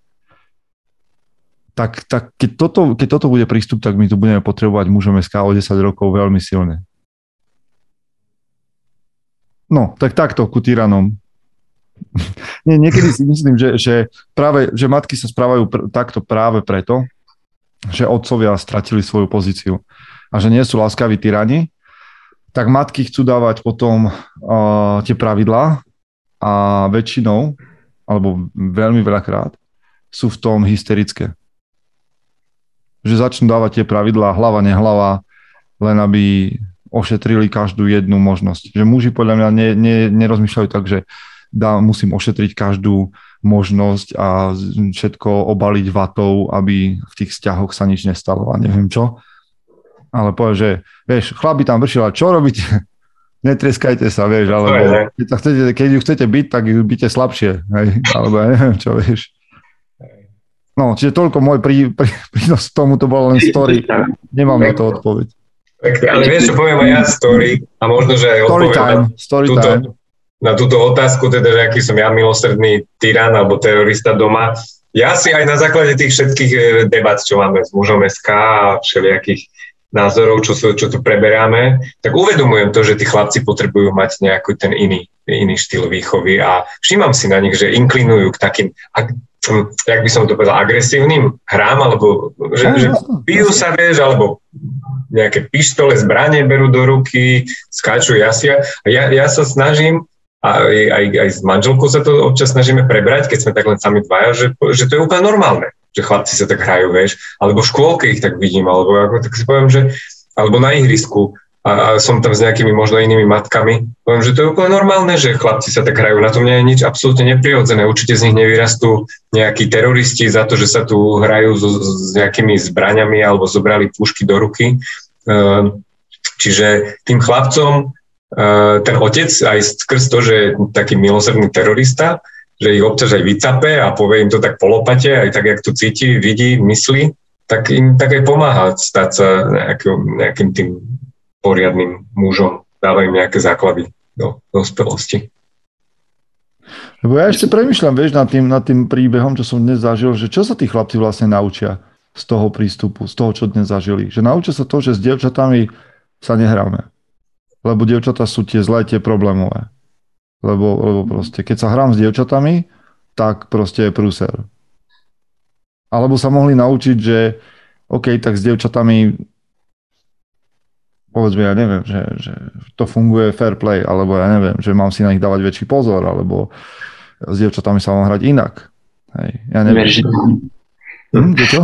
tak, tak keď, toto, keď toto bude prístup, tak my tu budeme potrebovať mužom SK o 10 rokov veľmi silne. No, tak takto ku tyranom. Nie, niekedy si myslím, že, že, práve, že matky sa správajú pr- takto práve preto, že otcovia stratili svoju pozíciu a že nie sú láskaví tyrani, tak matky chcú dávať potom uh, tie pravidlá a väčšinou, alebo veľmi veľakrát, sú v tom hysterické že začnú dávať tie pravidlá hlava, nehlava, len aby ošetrili každú jednu možnosť. Že muži podľa mňa ne, ne, nerozmýšľajú tak, že dá, musím ošetriť každú možnosť a všetko obaliť vatou, aby v tých vzťahoch sa nič nestalo a neviem čo. Ale povie, že vieš, chlap by tam vršila, čo robíte? Netreskajte sa, vieš, alebo keď, chcete, keď ju chcete byť, tak ju byte slabšie, hej? alebo ja neviem čo, vieš. No, čiže toľko môj prí, prí, prínos k tomu, to bolo len story. Nemám na to odpoveď. ale vieš, čo poviem aj ja story a možno, že aj story time, story túto, time. na túto otázku, teda, že aký som ja milosrdný tyran alebo terorista doma. Ja si aj na základe tých všetkých eh, debat, čo máme s mužom SK a všelijakých názorov, čo, sú, čo tu preberáme, tak uvedomujem to, že tí chlapci potrebujú mať nejaký ten iný, iný štýl výchovy a všímam si na nich, že inklinujú k takým, Hm, jak by som to povedal, agresívnym hrám, alebo že, že pijú sa, vieš, alebo nejaké pištole, zbranie berú do ruky, skáču jasia. A ja, ja sa snažím, a aj, aj, s manželkou sa to občas snažíme prebrať, keď sme tak len sami dvaja, že, že to je úplne normálne, že chlapci sa tak hrajú, vieš, alebo v škôlke ich tak vidím, alebo ako, tak si poviem, že alebo na ihrisku, a, som tam s nejakými možno inými matkami. Poviem, že to je úplne normálne, že chlapci sa tak hrajú. Na tom nie je nič absolútne neprirodzené. Určite z nich nevyrastú nejakí teroristi za to, že sa tu hrajú so, s nejakými zbraňami alebo zobrali pušky do ruky. Ehm, čiže tým chlapcom ehm, ten otec aj skrz to, že je taký milosrdný terorista, že ich občas aj vycape a povie im to tak polopate, aj tak, jak to cíti, vidí, myslí, tak im tak aj pomáha stať sa nejakým, nejakým tým poriadnym mužom, dávajú nejaké základy do dospelosti. Lebo ja ešte premyšľam, vieš, nad tým, nad tým príbehom, čo som dnes zažil, že čo sa tí chlapci vlastne naučia z toho prístupu, z toho, čo dnes zažili. Že naučia sa to, že s dievčatami sa nehráme. Lebo dievčatá sú tie zlé, tie problémové. Lebo, lebo proste, keď sa hrám s dievčatami, tak proste je prúser. Alebo sa mohli naučiť, že OK, tak s dievčatami povedzme, ja neviem, že, že to funguje fair play, alebo ja neviem, že mám si na nich dávať väčší pozor, alebo s dievčatami sa mám hrať inak. Hej, ja neviem. Never ženám. Hm, čo?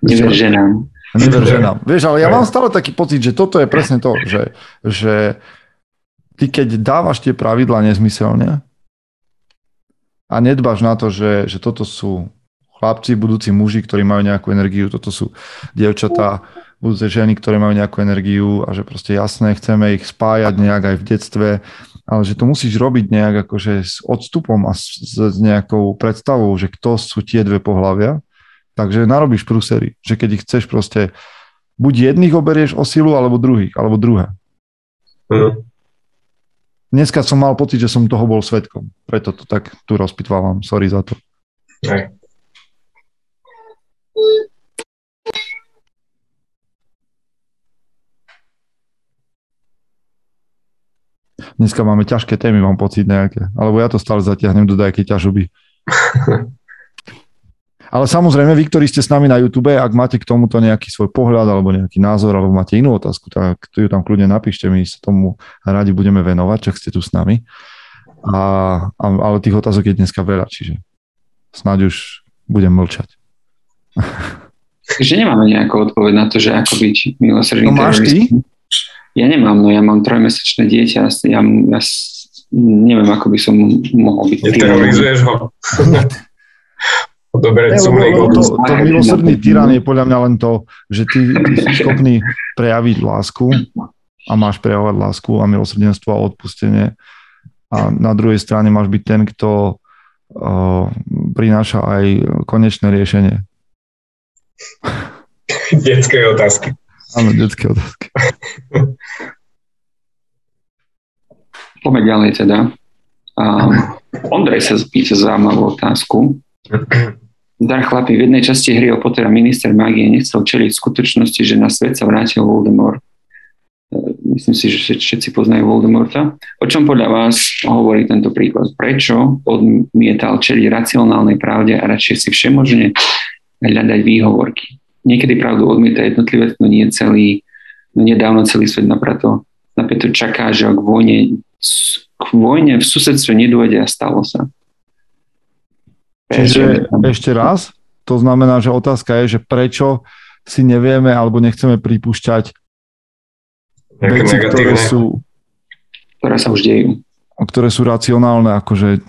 Never ženám. Never ženám. Vieš, ale ja mám stále taký pocit, že toto je presne to, že, že ty keď dávaš tie pravidla nezmyselne a nedbáš na to, že, že toto sú chlapci, budúci muži, ktorí majú nejakú energiu, toto sú dievčatá, budúce ženy, ktoré majú nejakú energiu a že proste jasné, chceme ich spájať nejak aj v detstve, ale že to musíš robiť nejak akože s odstupom a s, s nejakou predstavou, že kto sú tie dve pohľavia, takže narobíš prúsery, že keď ich chceš proste, buď jedných oberieš o silu, alebo druhých, alebo druhé. Mm. Dneska som mal pocit, že som toho bol svetkom. Preto to tak tu rozpitvávam. Sorry za to. Aj. Dneska máme ťažké témy, mám pocit nejaké. Alebo ja to stále zatiahnem do dajakej ťažoby. Ale samozrejme, vy, ktorí ste s nami na YouTube, ak máte k tomuto nejaký svoj pohľad alebo nejaký názor, alebo máte inú otázku, tak ju tam kľudne napíšte, my sa tomu radi budeme venovať, čak ste tu s nami. A, a, ale tých otázok je dneska veľa, čiže snáď už budem mlčať. Takže nemáme nejakú odpoveď na to, že ako byť milosrdný No máš ty? Ja nemám, no ja mám trojmesačné dieťa, ja, ja neviem, ako by som mohol byť. Neterorizuješ ho? Dobre, to, to, to milosrdný tyran je podľa mňa len to, že ty, ty si schopný prejaviť lásku a máš prejavovať lásku a milosrdenstvo a odpustenie. A na druhej strane máš byť ten, kto uh, prináša aj konečné riešenie. Detské otázky. Áno, detské otázky. Poďme ďalej teda. Um, Ondrej sa pýta zaujímavú otázku. Dar chlapi, v jednej časti hry o Pottera minister mágie nechcel čeliť skutočnosti, že na svet sa vrátil Voldemort. E, myslím si, že všetci poznajú Voldemorta. O čom podľa vás hovorí tento príklad? Prečo odmietal čeliť racionálnej pravde a radšej si všemožne hľadať výhovorky? Niekedy pravdu odmieta jednotlivec, no nie celý, no nedávno celý svet napreto, napreto čaká, že ak vojne, k vojne v susedstve nedôjde a stalo sa. Čiže ešte raz, to znamená, že otázka je, že prečo si nevieme alebo nechceme pripúšťať veci, ktoré sú... Ktoré sa už dejú. Ktoré sú racionálne, akože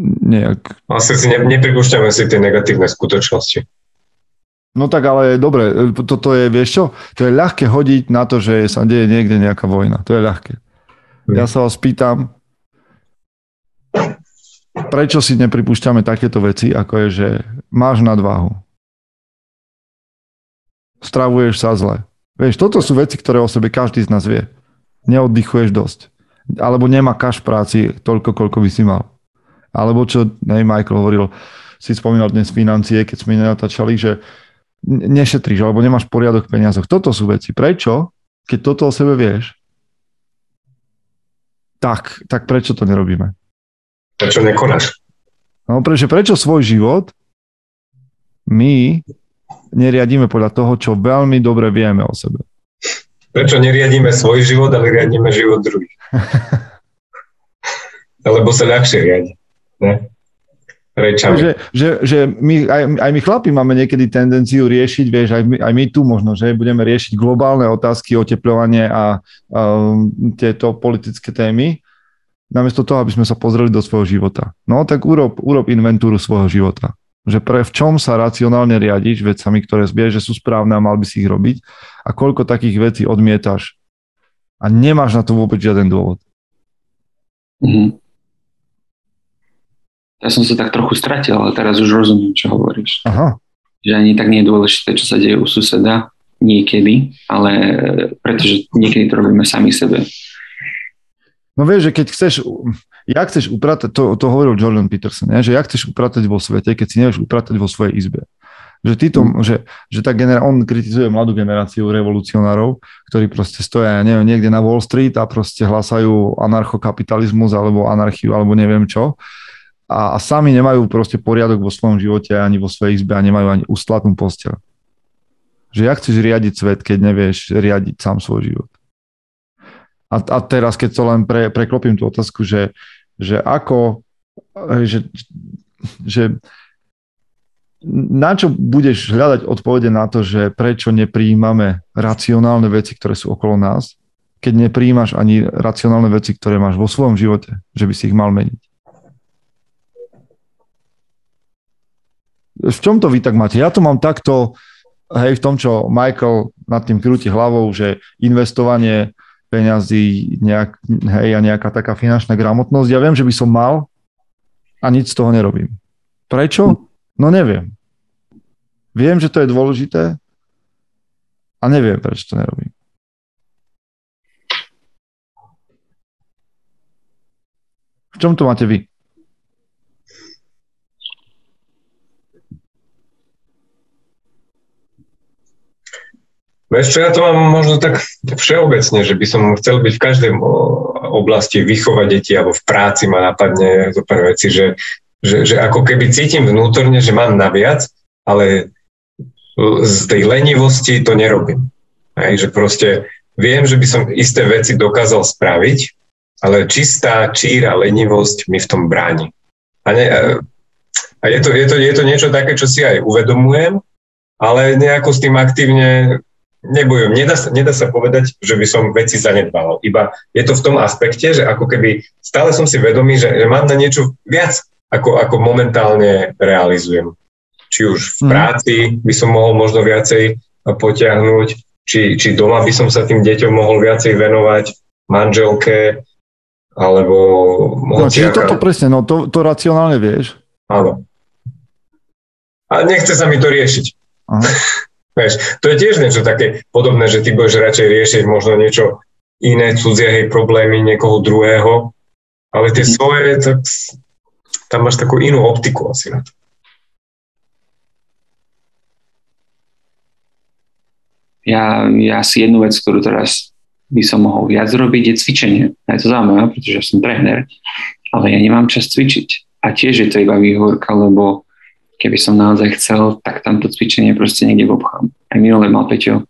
nejak... Asi si ne, nepripúšťame si tie negatívne skutočnosti. No tak ale dobre, toto je, vieš čo, to je ľahké hodiť na to, že sa deje niekde nejaká vojna. To je ľahké. Ja sa vás pýtam, prečo si nepripúšťame takéto veci, ako je, že máš nadváhu. Stravuješ sa zle. Vieš, toto sú veci, ktoré o sebe každý z nás vie. Neoddychuješ dosť. Alebo nemakáš práci toľko, koľko by si mal. Alebo čo, nej, Michael hovoril, si spomínal dnes financie, keď sme nenatáčali, že nešetríš, alebo nemáš poriadok v peniazoch. Toto sú veci. Prečo? Keď toto o sebe vieš, tak, tak prečo to nerobíme? Prečo nekonáš? No prečo, prečo svoj život my neriadíme podľa toho, čo veľmi dobre vieme o sebe? Prečo neriadíme svoj život, ale riadíme život druhých? Lebo sa ľahšie riadi. Ne? Rečami. Že, že, že my, aj, aj my chlapi máme niekedy tendenciu riešiť, vieš, aj my, aj my tu možno, že budeme riešiť globálne otázky, oteplovanie a um, tieto politické témy namiesto toho, aby sme sa pozreli do svojho života. No tak urob, urob inventúru svojho života. Že pre v čom sa racionálne riadiš vecami, ktoré vieš, že sú správne a mal by si ich robiť a koľko takých vecí odmietaš a nemáš na to vôbec žiaden dôvod. Mm-hmm. Ja som sa tak trochu stratil, ale teraz už rozumiem, čo hovoríš. Aha. Že ani tak nie je dôležité, čo sa deje u suseda niekedy, ale pretože niekedy to robíme sami sebe. No vieš, že keď chceš, ja chceš upratať, to, to hovoril Jordan Peterson, ne? že ja chceš upratať vo svete, keď si nevieš upratať vo svojej izbe. Že, títo, mm. že, že tá genera- on kritizuje mladú generáciu revolucionárov, ktorí proste stoja, ja neviem, niekde na Wall Street a proste hlasajú anarchokapitalizmus alebo anarchiu alebo neviem čo. A, a sami nemajú proste poriadok vo svojom živote ani vo svojej izbe a nemajú ani ustlatnú posteľ. Že jak chceš riadiť svet, keď nevieš riadiť sám svoj život. A, a teraz, keď to len pre, preklopím tú otázku, že, že ako, že, že na čo budeš hľadať odpovede na to, že prečo nepríjmame racionálne veci, ktoré sú okolo nás, keď nepríjimaš ani racionálne veci, ktoré máš vo svojom živote, že by si ich mal meniť. V čom to vy tak máte? Ja to mám takto, hej, v tom, čo Michael nad tým krúti hlavou, že investovanie peňazí nejak, hej, a nejaká taká finančná gramotnosť. Ja viem, že by som mal a nič z toho nerobím. Prečo? No neviem. Viem, že to je dôležité a neviem, prečo to nerobím. V čom to máte vy? Vieš čo, ja to mám možno tak všeobecne, že by som chcel byť v každej oblasti vychovať deti alebo v práci ma napadne zo pár veci, že, že, že ako keby cítim vnútorne, že mám naviac, ale z tej lenivosti to nerobím. Hej, že proste viem, že by som isté veci dokázal spraviť, ale čistá číra lenivosť mi v tom bráni. A, ne, a je, to, je, to, je to niečo také, čo si aj uvedomujem, ale nejako s tým aktívne nebojujem. Nedá sa, nedá sa povedať, že by som veci zanedbal. Iba je to v tom aspekte, že ako keby stále som si vedomý, že, že mám na niečo viac, ako, ako momentálne realizujem. Či už v mhm. práci by som mohol možno viacej potiahnuť, či, či doma by som sa tým deťom mohol viacej venovať, manželke, alebo... No, čiže toto presne, no to, to racionálne vieš. Áno. A nechce sa mi to riešiť. Aha. Vieš, to je tiež niečo také podobné, že ty budeš radšej riešiť možno niečo iné, cudzie hej, problémy niekoho druhého, ale tie svoje, tak tam máš takú inú optiku asi na to. Ja, ja si jednu vec, ktorú teraz by som mohol viac robiť, je cvičenie. A je to zaujímavé, pretože som tréner, ale ja nemám čas cvičiť. A tiež je to iba výhovorka, lebo keby som naozaj chcel, tak tamto cvičenie proste niekde obchám. Aj minule mal Peťo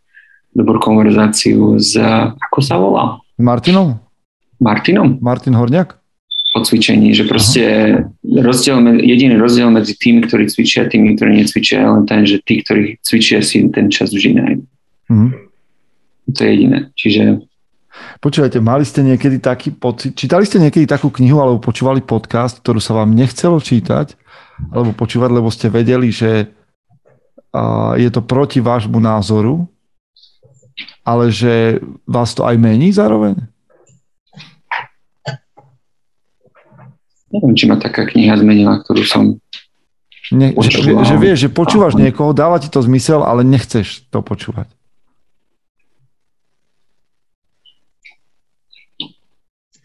dobrú konverzáciu s, ako sa volá? Martinom? Martinom? Martin Horniak? O cvičení, že proste rozdiel, jediný rozdiel medzi tými, ktorí cvičia a tými, ktorí necvičia, je len ten, že tí, ktorí cvičia, si ten čas vždy nájdu. Mm-hmm. To je jediné. Čiže Počúvajte, mali ste niekedy taký pocit, čítali ste niekedy takú knihu alebo počúvali podcast, ktorú sa vám nechcelo čítať alebo počúvať, lebo ste vedeli, že je to proti vášmu názoru, ale že vás to aj mení zároveň? Neviem, či ma taká kniha zmenila, ktorú som ne, že, že, že vieš, že počúvaš niekoho, dáva ti to zmysel, ale nechceš to počúvať.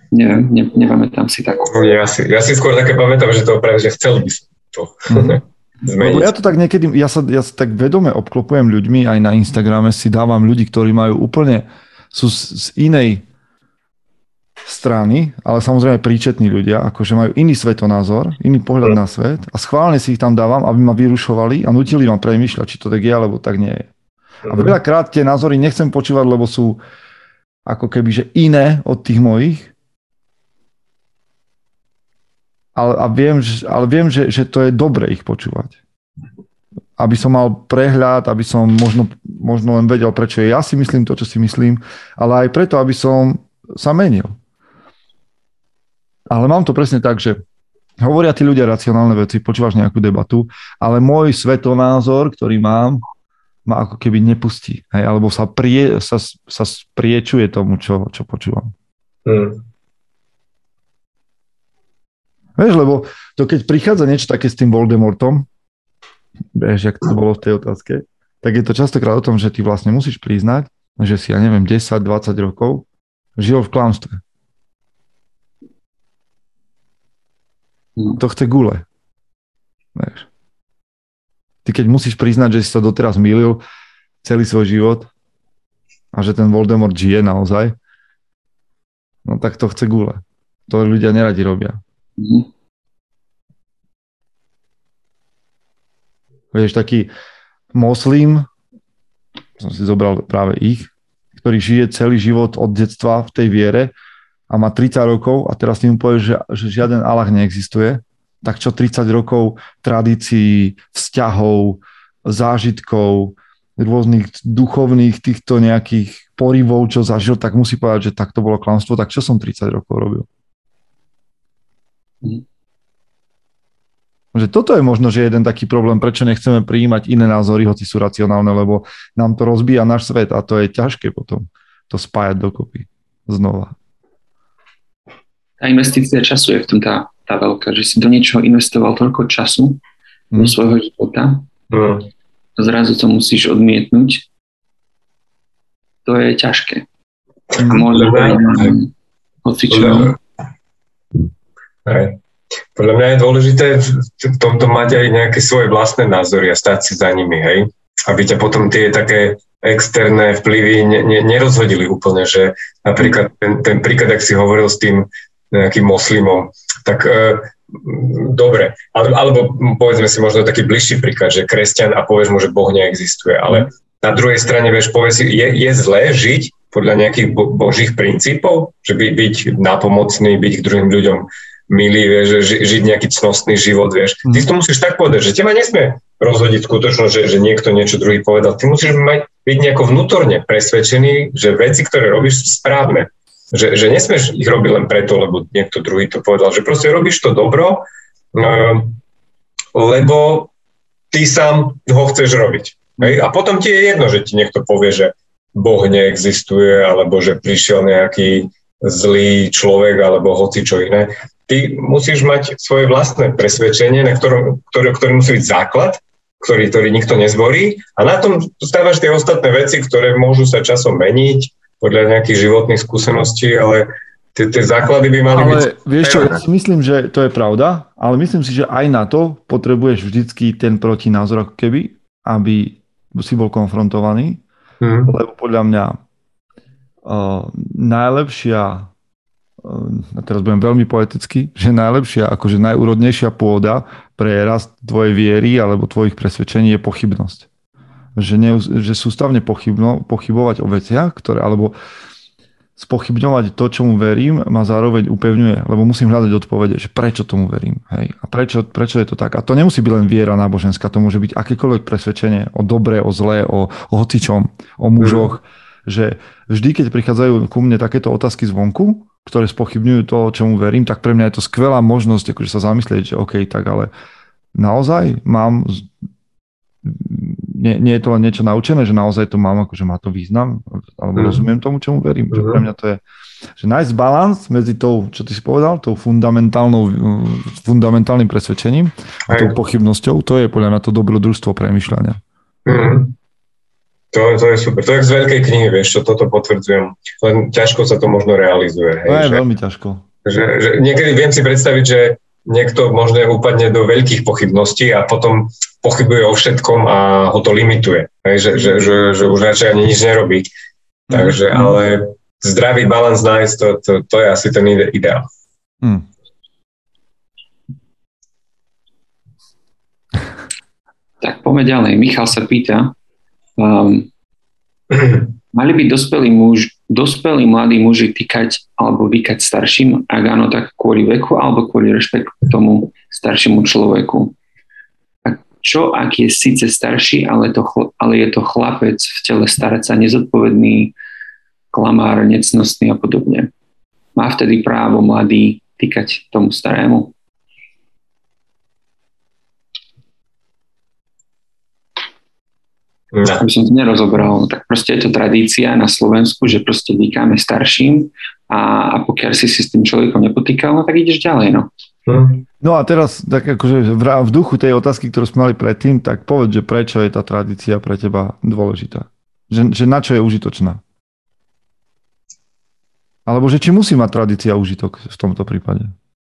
Neviem, ne, nepamätám si takú. Ja si, ja si skôr také pamätám, že to práve, že chcel by som to mm-hmm. Lebo ja to tak niekedy, ja sa, ja sa tak vedome obklopujem ľuďmi, aj na Instagrame si dávam ľudí, ktorí majú úplne, sú z, z inej strany, ale samozrejme príčetní ľudia, akože majú iný svetonázor, iný pohľad na svet a schválne si ich tam dávam, aby ma vyrušovali a nutili ma premýšľať, či to tak je, alebo tak nie je. A mhm. veľakrát tie názory nechcem počúvať, lebo sú ako keby, že iné od tých mojich ale, a viem, ale viem že, že to je dobre ich počúvať. Aby som mal prehľad, aby som možno, možno len vedel, prečo ja si myslím to, čo si myslím, ale aj preto, aby som sa menil. Ale mám to presne tak, že hovoria tí ľudia racionálne veci, počúvaš nejakú debatu, ale môj svetonázor, ktorý mám, ma ako keby nepustí. Hej, alebo sa, prie, sa, sa spriečuje tomu, čo, čo počúvam. Hmm. Vieš, lebo to keď prichádza niečo také s tým Voldemortom, vieš, jak to bolo v tej otázke, tak je to častokrát o tom, že ty vlastne musíš priznať, že si, ja neviem, 10-20 rokov žil v klamstve. To chce gule. Vieš. Ty keď musíš priznať, že si sa doteraz milil celý svoj život a že ten Voldemort žije naozaj, no tak to chce gule. To ľudia neradi robia. Mm-hmm. Vieš, taký moslim, som si zobral práve ich, ktorý žije celý život od detstva v tej viere a má 30 rokov a teraz tým povie, že, že žiaden Allah neexistuje, tak čo 30 rokov tradícií, vzťahov, zážitkov, rôznych duchovných týchto nejakých porivov, čo zažil, tak musí povedať, že tak to bolo klamstvo, tak čo som 30 rokov robil? Mm. Že toto je možno, že jeden taký problém, prečo nechceme prijímať iné názory, hoci sú racionálne, lebo nám to rozbíja náš svet a to je ťažké potom to spájať dokopy znova. Tá investícia času je v tom tá, tá veľká, že si do niečoho investoval toľko času mm. do svojho života mm. a zrazu to musíš odmietnúť. To je ťažké. A mm. môže aj hocičo. Hej. Podľa mňa je dôležité v tomto mať aj nejaké svoje vlastné názory a stať si za nimi, hej? Aby ťa potom tie také externé vplyvy ne, ne, nerozhodili úplne, že napríklad ten, ten príklad, ak si hovoril s tým nejakým moslimom, tak e, dobre, ale, alebo povedzme si možno taký bližší príklad, že kresťan a povieš mu, že Boh neexistuje, ale na druhej strane, vieš, povieš si, je, je zlé žiť podľa nejakých bo, božích princípov, že by, byť napomocný, byť k druhým ľuďom milý, vieš, ži, žiť nejaký cnostný život, vieš. Ty mhm. to musíš tak povedať, že teba nesmie rozhodiť skutočnosť, že, že niekto niečo druhý povedal. Ty musíš mať, byť nejako vnútorne presvedčený, že veci, ktoré robíš, sú správne. Že, že nesmieš ich robiť len preto, lebo niekto druhý to povedal. Že proste robíš to dobro, uh, lebo ty sám ho chceš robiť. Hej? A potom ti je jedno, že ti niekto povie, že Boh neexistuje, alebo že prišiel nejaký zlý človek, alebo hoci čo iné ty musíš mať svoje vlastné presvedčenie, na ktorom, ktoré, ktoré musí byť základ, ktorý, ktorý nikto nezborí. A na tom stávaš tie ostatné veci, ktoré môžu sa časom meniť podľa nejakých životných skúseností, ale tie, tie základy by mali ale byť... vieš čo, ja si myslím, že to je pravda, ale myslím si, že aj na to potrebuješ vždycky ten protinázor ako keby, aby si bol konfrontovaný, hmm. lebo podľa mňa uh, najlepšia a teraz budem veľmi poetický, že najlepšia, akože najúrodnejšia pôda pre rast tvojej viery alebo tvojich presvedčení je pochybnosť. Že, ne, že sústavne pochybno, pochybovať o veciach, ktoré, alebo spochybňovať to, čomu verím, ma zároveň upevňuje, lebo musím hľadať odpovede, že prečo tomu verím. Hej? A prečo, prečo je to tak? A to nemusí byť len viera náboženská, to môže byť akékoľvek presvedčenie o dobre, o zlé, o, o hocičom, o mužoch. Mm. Že vždy, keď prichádzajú ku mne takéto otázky zvonku, ktoré spochybňujú to, čomu verím, tak pre mňa je to skvelá možnosť akože sa zamyslieť, že OK, tak ale naozaj mám nie, nie je to len niečo naučené, že naozaj to mám, akože má to význam, alebo mm. rozumiem tomu, čomu verím. Mm. Že pre mňa to je, že nájsť balans medzi tou, čo ty si povedal, tou fundamentálnou, fundamentálnym presvedčením a tou pochybnosťou, to je podľa mňa to dobrodružstvo premyšľania. Mm. To, to je super. To je z veľkej knihy, vieš, čo toto potvrdzujem. Len ťažko sa to možno realizuje. Hej, to je že, veľmi ťažko. Že, že niekedy viem si predstaviť, že niekto možno upadne do veľkých pochybností a potom pochybuje o všetkom a ho to limituje. Hej, že, že, že, že už radšej ani nič nerobí. Takže, mm. ale zdravý balans nájsť, to, to, to je asi ten ideál. Mm. Tak poďme ďalej. Michal sa pýta, Um, mali by dospelí, muž, dospelí mladí muži týkať alebo vykať starším, ak áno, tak kvôli veku alebo kvôli rešpektu k tomu staršiemu človeku. A čo, ak je síce starší, ale, to, ale je to chlapec v tele starca, nezodpovedný, klamár, necnostný a podobne. Má vtedy právo mladý týkať tomu starému? No. Aby som to nerozobral, tak proste je to tradícia na Slovensku, že proste vykáme starším a, a pokiaľ si si s tým človekom nepotýkal, no tak ideš ďalej, no. Hm. No a teraz, tak akože v, v duchu tej otázky, ktorú sme mali predtým, tak povedz, že prečo je tá tradícia pre teba dôležitá? Že, že na čo je užitočná? Alebo že či musí mať tradícia užitok v tomto prípade?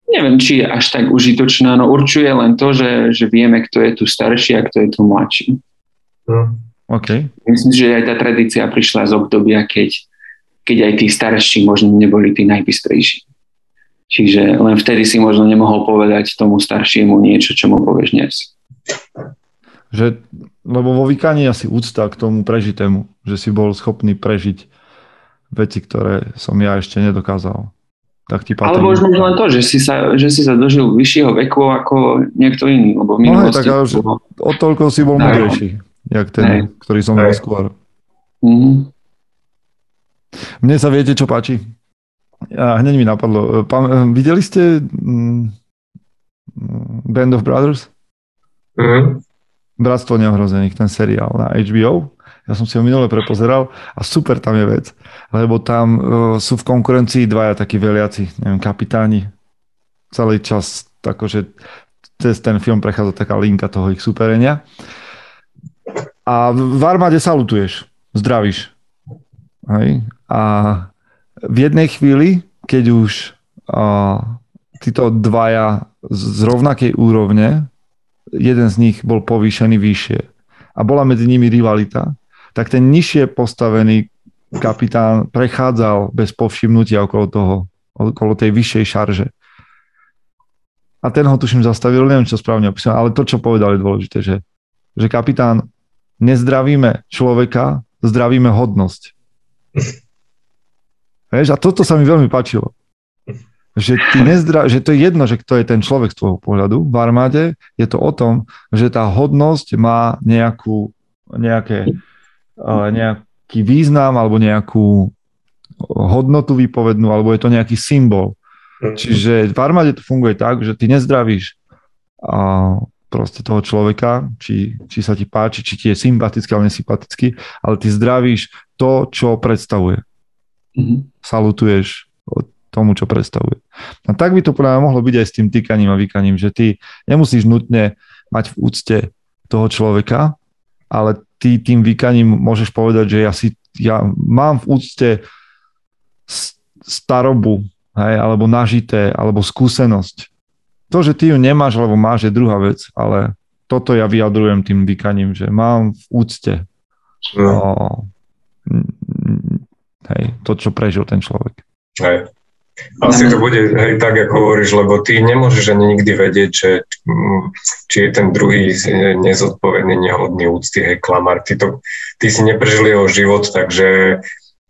Neviem, či je až tak užitočná, no určuje len to, že, že vieme, kto je tu starší a kto je tu mladší. Hm. Okay. Myslím, že aj tá tradícia prišla z obdobia, keď, keď aj tí starší možno neboli tí najbystrejší. Čiže len vtedy si možno nemohol povedať tomu staršiemu niečo, čo mu povieš dnes. Že, lebo vo vykaní asi úcta k tomu prežitému, že si bol schopný prežiť veci, ktoré som ja ešte nedokázal. Tak ti Ale možno len to, že si, sa, že si sa dožil vyššieho veku ako niekto iný. Lebo v no hej, tak bolo... o toľko si bol múdrejší jak ten, Hej. ktorý som mal skôr. Mm-hmm. Mne sa viete, čo páči? A hneď mi napadlo. Pán, videli ste mm, Band of Brothers? Mm-hmm. Bratstvo neohrozených, ten seriál na HBO. Ja som si ho minule prepozeral a super tam je vec, lebo tam uh, sú v konkurencii dvaja takí veliaci, neviem, kapitáni. Celý čas, akože cez ten film prechádza taká linka toho ich superenia. A v armáde salutuješ, zdravíš. Hej? A v jednej chvíli, keď už uh, títo dvaja z rovnakej úrovne jeden z nich bol povýšený vyššie a bola medzi nimi rivalita, tak ten nižšie postavený kapitán prechádzal bez povšimnutia okolo toho, okolo tej vyššej šarže. A ten ho tuším zastavil, neviem, čo správne opísal, ale to, čo povedal, je dôležité, že, že kapitán, nezdravíme človeka, zdravíme hodnosť. Vieš, a toto sa mi veľmi páčilo že, ty nezdra- že to je jedno, že kto je ten človek z tvojho pohľadu v armáde, je to o tom, že tá hodnosť má nejakú, nejaké, nejaký význam alebo nejakú hodnotu vypovednú, alebo je to nejaký symbol. Mhm. Čiže v armáde to funguje tak, že ty nezdravíš proste toho človeka, či, či sa ti páči, či ti je sympatický alebo nesympatický, ale ty zdravíš to, čo predstavuje. Mm-hmm. Salutuješ tomu, čo predstavuje. A tak by to podľa mňa mohlo byť aj s tým týkaním a vykaním, že ty nemusíš nutne mať v úcte toho človeka, ale ty tým vykaním môžeš povedať, že ja, si, ja mám v úcte starobu, hej, alebo nažité, alebo skúsenosť. To, že ty ju nemáš, alebo máš, je druhá vec, ale toto ja vyjadrujem tým vykaním, že mám v úcte no. o, hej, to, čo prežil ten človek. Hej. Asi to bude hej, tak, ako hovoríš, lebo ty nemôžeš ani nikdy vedieť, že, mm, či je ten druhý nezodpovedný, nehodný úcty, hej, klamár. Ty, to, ty si neprežil jeho život, takže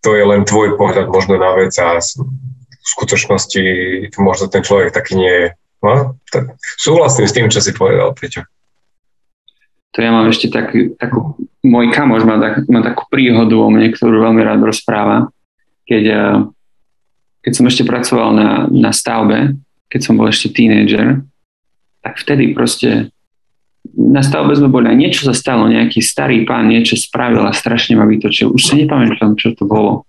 to je len tvoj pohľad možno na vec a v skutočnosti možno ten človek taký nie je. No, tak súhlasím s tým, čo si povedal, Peťo. To ja mám ešte tak, takú, môj kamoš má, tak, má takú príhodu o mne, ktorú veľmi rád rozpráva, keď eh, keď som ešte pracoval na, na stavbe, keď som bol ešte tínejdžer, tak vtedy proste na stavbe sme boli a niečo sa stalo, nejaký starý pán niečo spravil a strašne ma vytočil. Už si nepamätám, čo to bolo.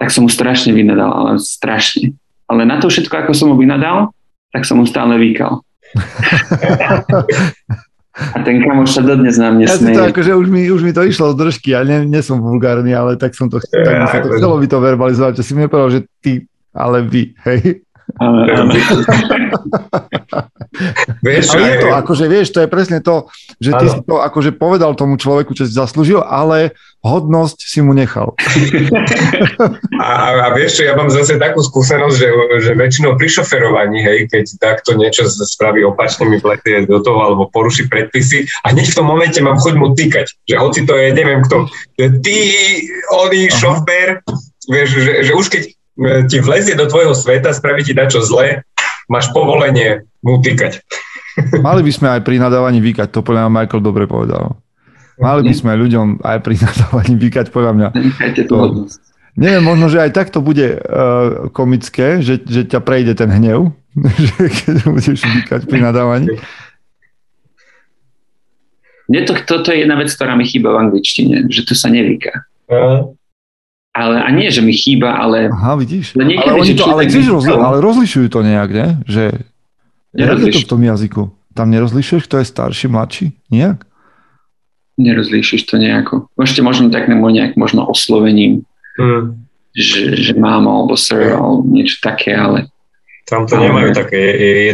Tak som mu strašne vynadal, ale strašne. Ale na to všetko, ako som mu vynadal, tak som mu stále vykal. A ten kamoš sa dodnes na mne ja smeje. To, akože už mi, už mi to išlo z držky, ja nie, nie som vulgárny, ale tak som to, tak ja, sa to chcelo by to verbalizovať, že si mi nepovedal, že ty, ale vy, hej. Ale, ale. vieš, ale je to, akože vieš, to je presne to, že ty ano. si to akože povedal tomu človeku, čo si zaslúžil, ale hodnosť si mu nechal. a, a vieš čo, ja mám zase takú skúsenosť, že, že väčšinou pri šoferovaní, hej, keď takto niečo spraví opačne, mi pletie do toho alebo poruší predpisy a hneď v tom momente mám choď mu týkať, že hoci to je, neviem kto, ty, oný šofér, vieš, že, že už keď ti vlezie do tvojho sveta, spraví ti dačo zlé, máš povolenie mu týkať. Mali by sme aj pri nadávaní vykať, to podľa mňa Michael dobre povedal. Mali by sme ľuďom aj pri nadávaní vykať, podľa mňa. To, neviem, možno, že aj tak to bude uh, komické, že, že ťa prejde ten hnev, že keď budeš vykať pri nadávaní. Mne to, toto je jedna vec, ktorá mi chýba v angličtine, že tu sa nevyká. Uh ale a nie, že mi chýba, ale... Aha, vidíš. Ale, niekedy, ale, oni to, ale, tiež rozli, ale rozlišujú to nejak, ne? Že, jak je to v tom jazyku? Tam nerozlišuješ, kto je starší, mladší? Nejak? Nerozlišuješ to nejako. Ešte možno tak nebo nejak možno oslovením, hmm. že, že máma alebo sir alebo niečo také, ale... Tam to ale... nemajú také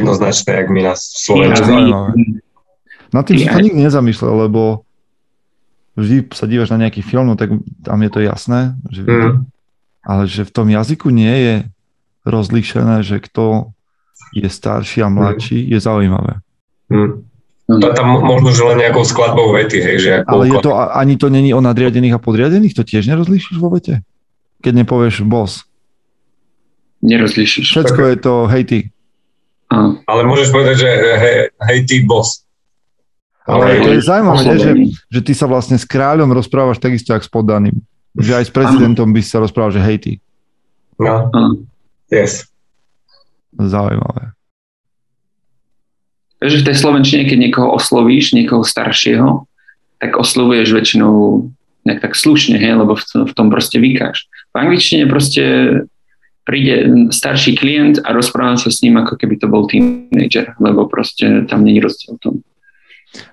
jednoznačné, jak my na Slovensku. Na tým som to nikdy nezamýšľal, lebo vždy sa dívaš na nejaký film, no tak tam je to jasné, že, mm. ale že v tom jazyku nie je rozlíšené, že kto je starší a mladší, mm. je zaujímavé. Mm. To tam možno, že len nejakou skladbou vety, hej, že Ale je to, ani to není o nadriadených a podriadených, to tiež nerozlíšiš vo vete? Keď nepovieš boss. Nerozlíšiš. Všetko je to hej ty. Ale môžeš povedať, že hej, hej ty boss. Ale to je zaujímavé, že, že ty sa vlastne s kráľom rozprávaš takisto, jak s poddaným. Že aj s prezidentom by sa rozprával, že hej ty. No, yes. Zaujímavé. Takže v tej Slovenčine, keď niekoho oslovíš, niekoho staršieho, tak oslovuješ väčšinou nejak tak slušne, hej, lebo v tom, v tom proste vykáš. V angličtine proste príde starší klient a rozprávam sa s ním, ako keby to bol teenager, lebo proste tam není rozdiel v tom.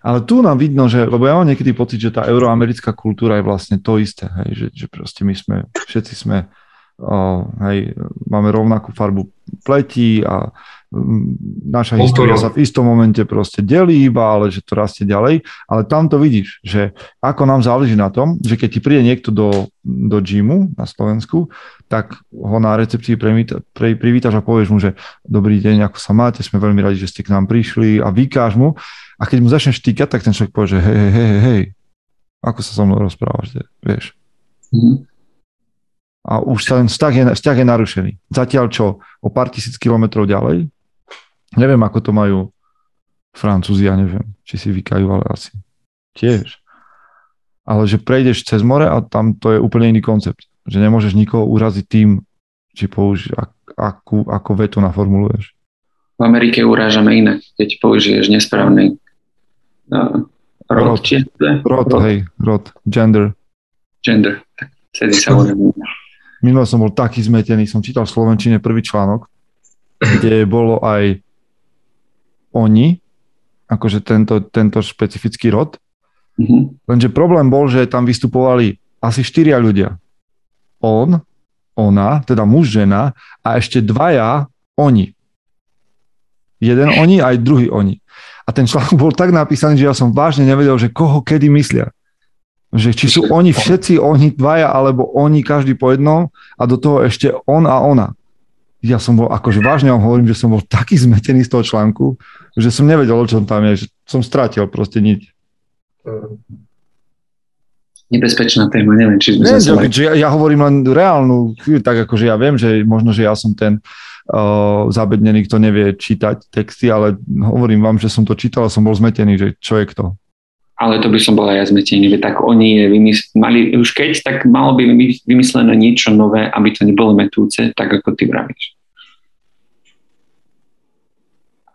Ale tu nám vidno, že, lebo ja mám niekedy pocit, že tá euroamerická kultúra je vlastne to isté, hej, že, že proste my sme, všetci sme, o, hej, máme rovnakú farbu pleti a naša história sa v istom momente proste delí iba, ale že to rastie ďalej. Ale tam to vidíš, že ako nám záleží na tom, že keď ti príde niekto do, do gymu na Slovensku, tak ho na recepcii privítaš a povieš mu, že dobrý deň, ako sa máte, sme veľmi radi, že ste k nám prišli a vykáž mu. A keď mu začneš týkať, tak ten človek povie, že hej, hej, hej, hej, ako sa so mnou rozprávaš, vieš. Mm-hmm a už ten vzťah je, vzťah je narušený. Zatiaľ čo o pár tisíc kilometrov ďalej Neviem, ako to majú Francúzi, ja neviem, či si vykajú, ale asi tiež. Ale že prejdeš cez more a tam to je úplne iný koncept. Že nemôžeš nikoho uraziť tým, či použi, ak, akú, ako vetu naformuluješ. V Amerike urážame inak, keď použiješ nesprávny uh, rod. Rod, či rod, rod, hej, rod, gender. Gender, tak vtedy sa Minule som bol taký zmetený, som čítal v Slovenčine prvý článok, kde bolo aj oni, akože tento, tento špecifický rod. Mm-hmm. Lenže problém bol, že tam vystupovali asi štyria ľudia. On, ona, teda muž, žena a ešte dvaja oni. Jeden oni aj druhý oni. A ten článok bol tak napísaný, že ja som vážne nevedel, že koho kedy myslia. Že či sú oni všetci, oni dvaja, alebo oni každý po jednom a do toho ešte on a ona ja som bol, akože vážne vám hovorím, že som bol taký zmetený z toho článku, že som nevedel, o čom tam je, že som stratil proste nič. Nebezpečná téma, neviem, či sme sa... ja, ja hovorím len reálnu, tak akože ja viem, že možno, že ja som ten uh, zabednený, kto nevie čítať texty, ale hovorím vám, že som to čítal a som bol zmetený, že čo je kto ale to by som bola ja zmetený, že tak oni vymysl- mali, už keď, tak malo by vymyslené niečo nové, aby to nebolo metúce, tak ako ty vravíš.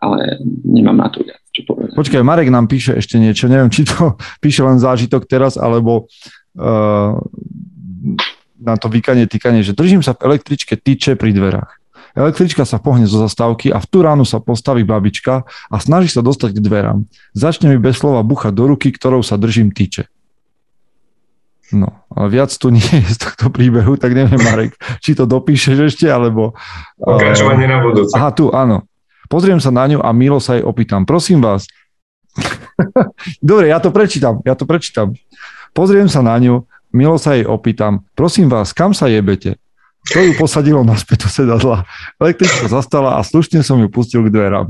Ale nemám na to viac čo povedať. Počkaj, Marek nám píše ešte niečo, neviem, či to píše len zážitok teraz, alebo uh, na to vykanie, týkanie, že držím sa v električke tyče pri dverách. Električka sa pohne zo zastávky a v tú ránu sa postaví babička a snaží sa dostať k dverám. Začne mi bez slova buchať do ruky, ktorou sa držím tyče. No, ale viac tu nie je z tohto príbehu, tak neviem, Marek, či to dopíšeš ešte, alebo... Pokračovanie uh, na budúce. Aha, tu, áno. Pozriem sa na ňu a milo sa jej opýtam. Prosím vás. Dobre, ja to prečítam, ja to prečítam. Pozriem sa na ňu, milo sa jej opýtam. Prosím vás, kam sa jebete? To ju posadilo naspäť do sedadla. Električka zastala a slušne som ju pustil k dverám.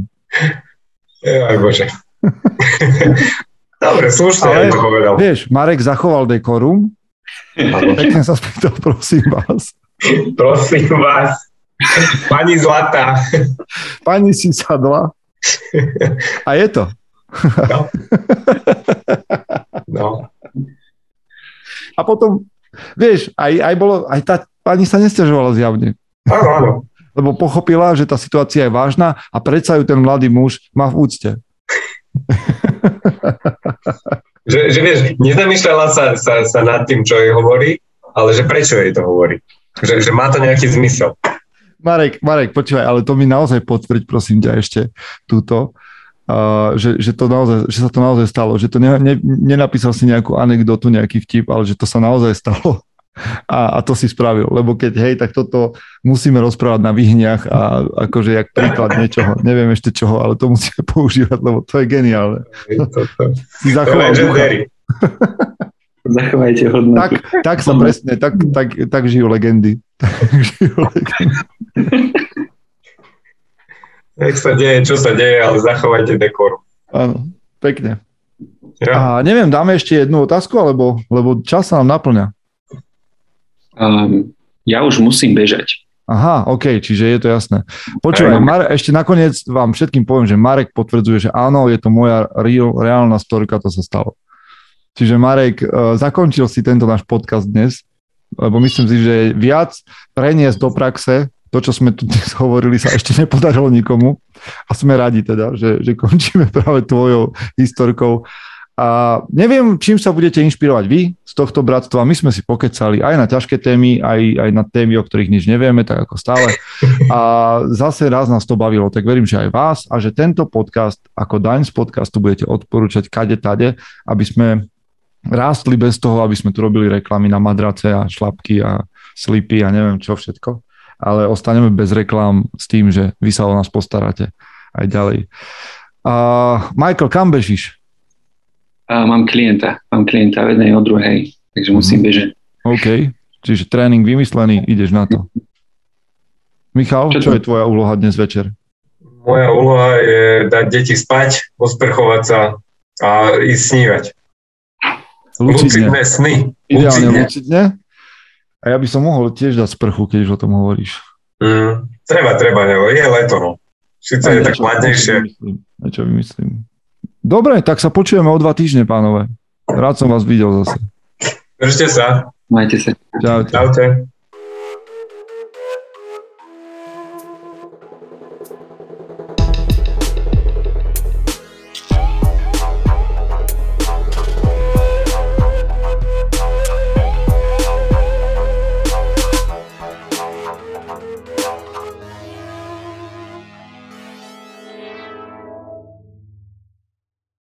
Aj bože. Dobre, slušne Ale, to povedal. Vieš, Marek zachoval dekorum. Pekne sa spýtal, prosím vás. Prosím vás. Pani Zlatá. Pani si sadla. A je to. No. no. A potom, vieš, aj, aj, bolo, aj tá pani sa nestiažovala zjavne. Áno, áno. Lebo pochopila, že tá situácia je vážna a predsa ju ten mladý muž má v úcte. že, že vieš, nezamýšľala sa, sa, sa nad tým, čo jej hovorí, ale že prečo jej to hovorí. Že, že má to nejaký zmysel. Marek, Marek, počúvaj, ale to mi naozaj potvrď, prosím ťa ešte túto, uh, že, že, to naozaj, že sa to naozaj stalo, že to ne, ne, nenapísal si nejakú anekdotu, nejaký vtip, ale že to sa naozaj stalo a, a to si spravil, lebo keď hej, tak toto musíme rozprávať na vyhniach a akože jak príklad niečoho, neviem ešte čoho, ale to musíme používať, lebo to je geniálne. Si zachoval Zachovajte hodnoty. Tak, tak sa presne, tak, tak, tak žijú legendy. Tak žijú legendy. Nech sa deje, čo sa deje, ale zachovajte dekor. Áno, pekne. Ja. A neviem, dáme ešte jednu otázku, alebo, lebo čas sa nám naplňa. Um, ja už musím bežať. Aha, OK, čiže je to jasné. Počúvaj, Mar- ešte nakoniec vám všetkým poviem, že Marek potvrdzuje, že áno, je to moja real, reálna storka, to sa stalo. Čiže Marek, uh, zakončil si tento náš podcast dnes, lebo myslím si, že viac preniesť do praxe to, čo sme tu dnes hovorili, sa ešte nepodarilo nikomu a sme radi teda, že, že končíme práve tvojou historkou a neviem, čím sa budete inšpirovať vy z tohto bratstva. My sme si pokecali aj na ťažké témy, aj, aj na témy, o ktorých nič nevieme, tak ako stále. A zase raz nás to bavilo, tak verím, že aj vás a že tento podcast ako daň z podcastu budete odporúčať kade tade, aby sme rástli bez toho, aby sme tu robili reklamy na madrace a šlapky a slipy a neviem čo všetko. Ale ostaneme bez reklám s tým, že vy sa o nás postaráte aj ďalej. Uh, Michael, kam bežíš? A mám klienta, mám klienta o jednej, o druhej, takže musím mhm. bežať. OK, čiže tréning vymyslený, ideš na to. Michal, čo, čo je tvoja úloha dnes večer? Moja úloha je dať deti spať, osprchovať sa a ísť snívať. Lucidne. Lucidné sny. Ideálne lucidne. lucidne. A ja by som mohol tiež dať sprchu, keď už o tom hovoríš. Mm, treba, treba, nebo je leto, no. Sice je tak chladnejšie. Niečo vymyslím. Dobre, tak sa počujeme o dva týždne, pánové. Rád som vás videl zase. Držte sa. Majte sa. Čaute. Čaute.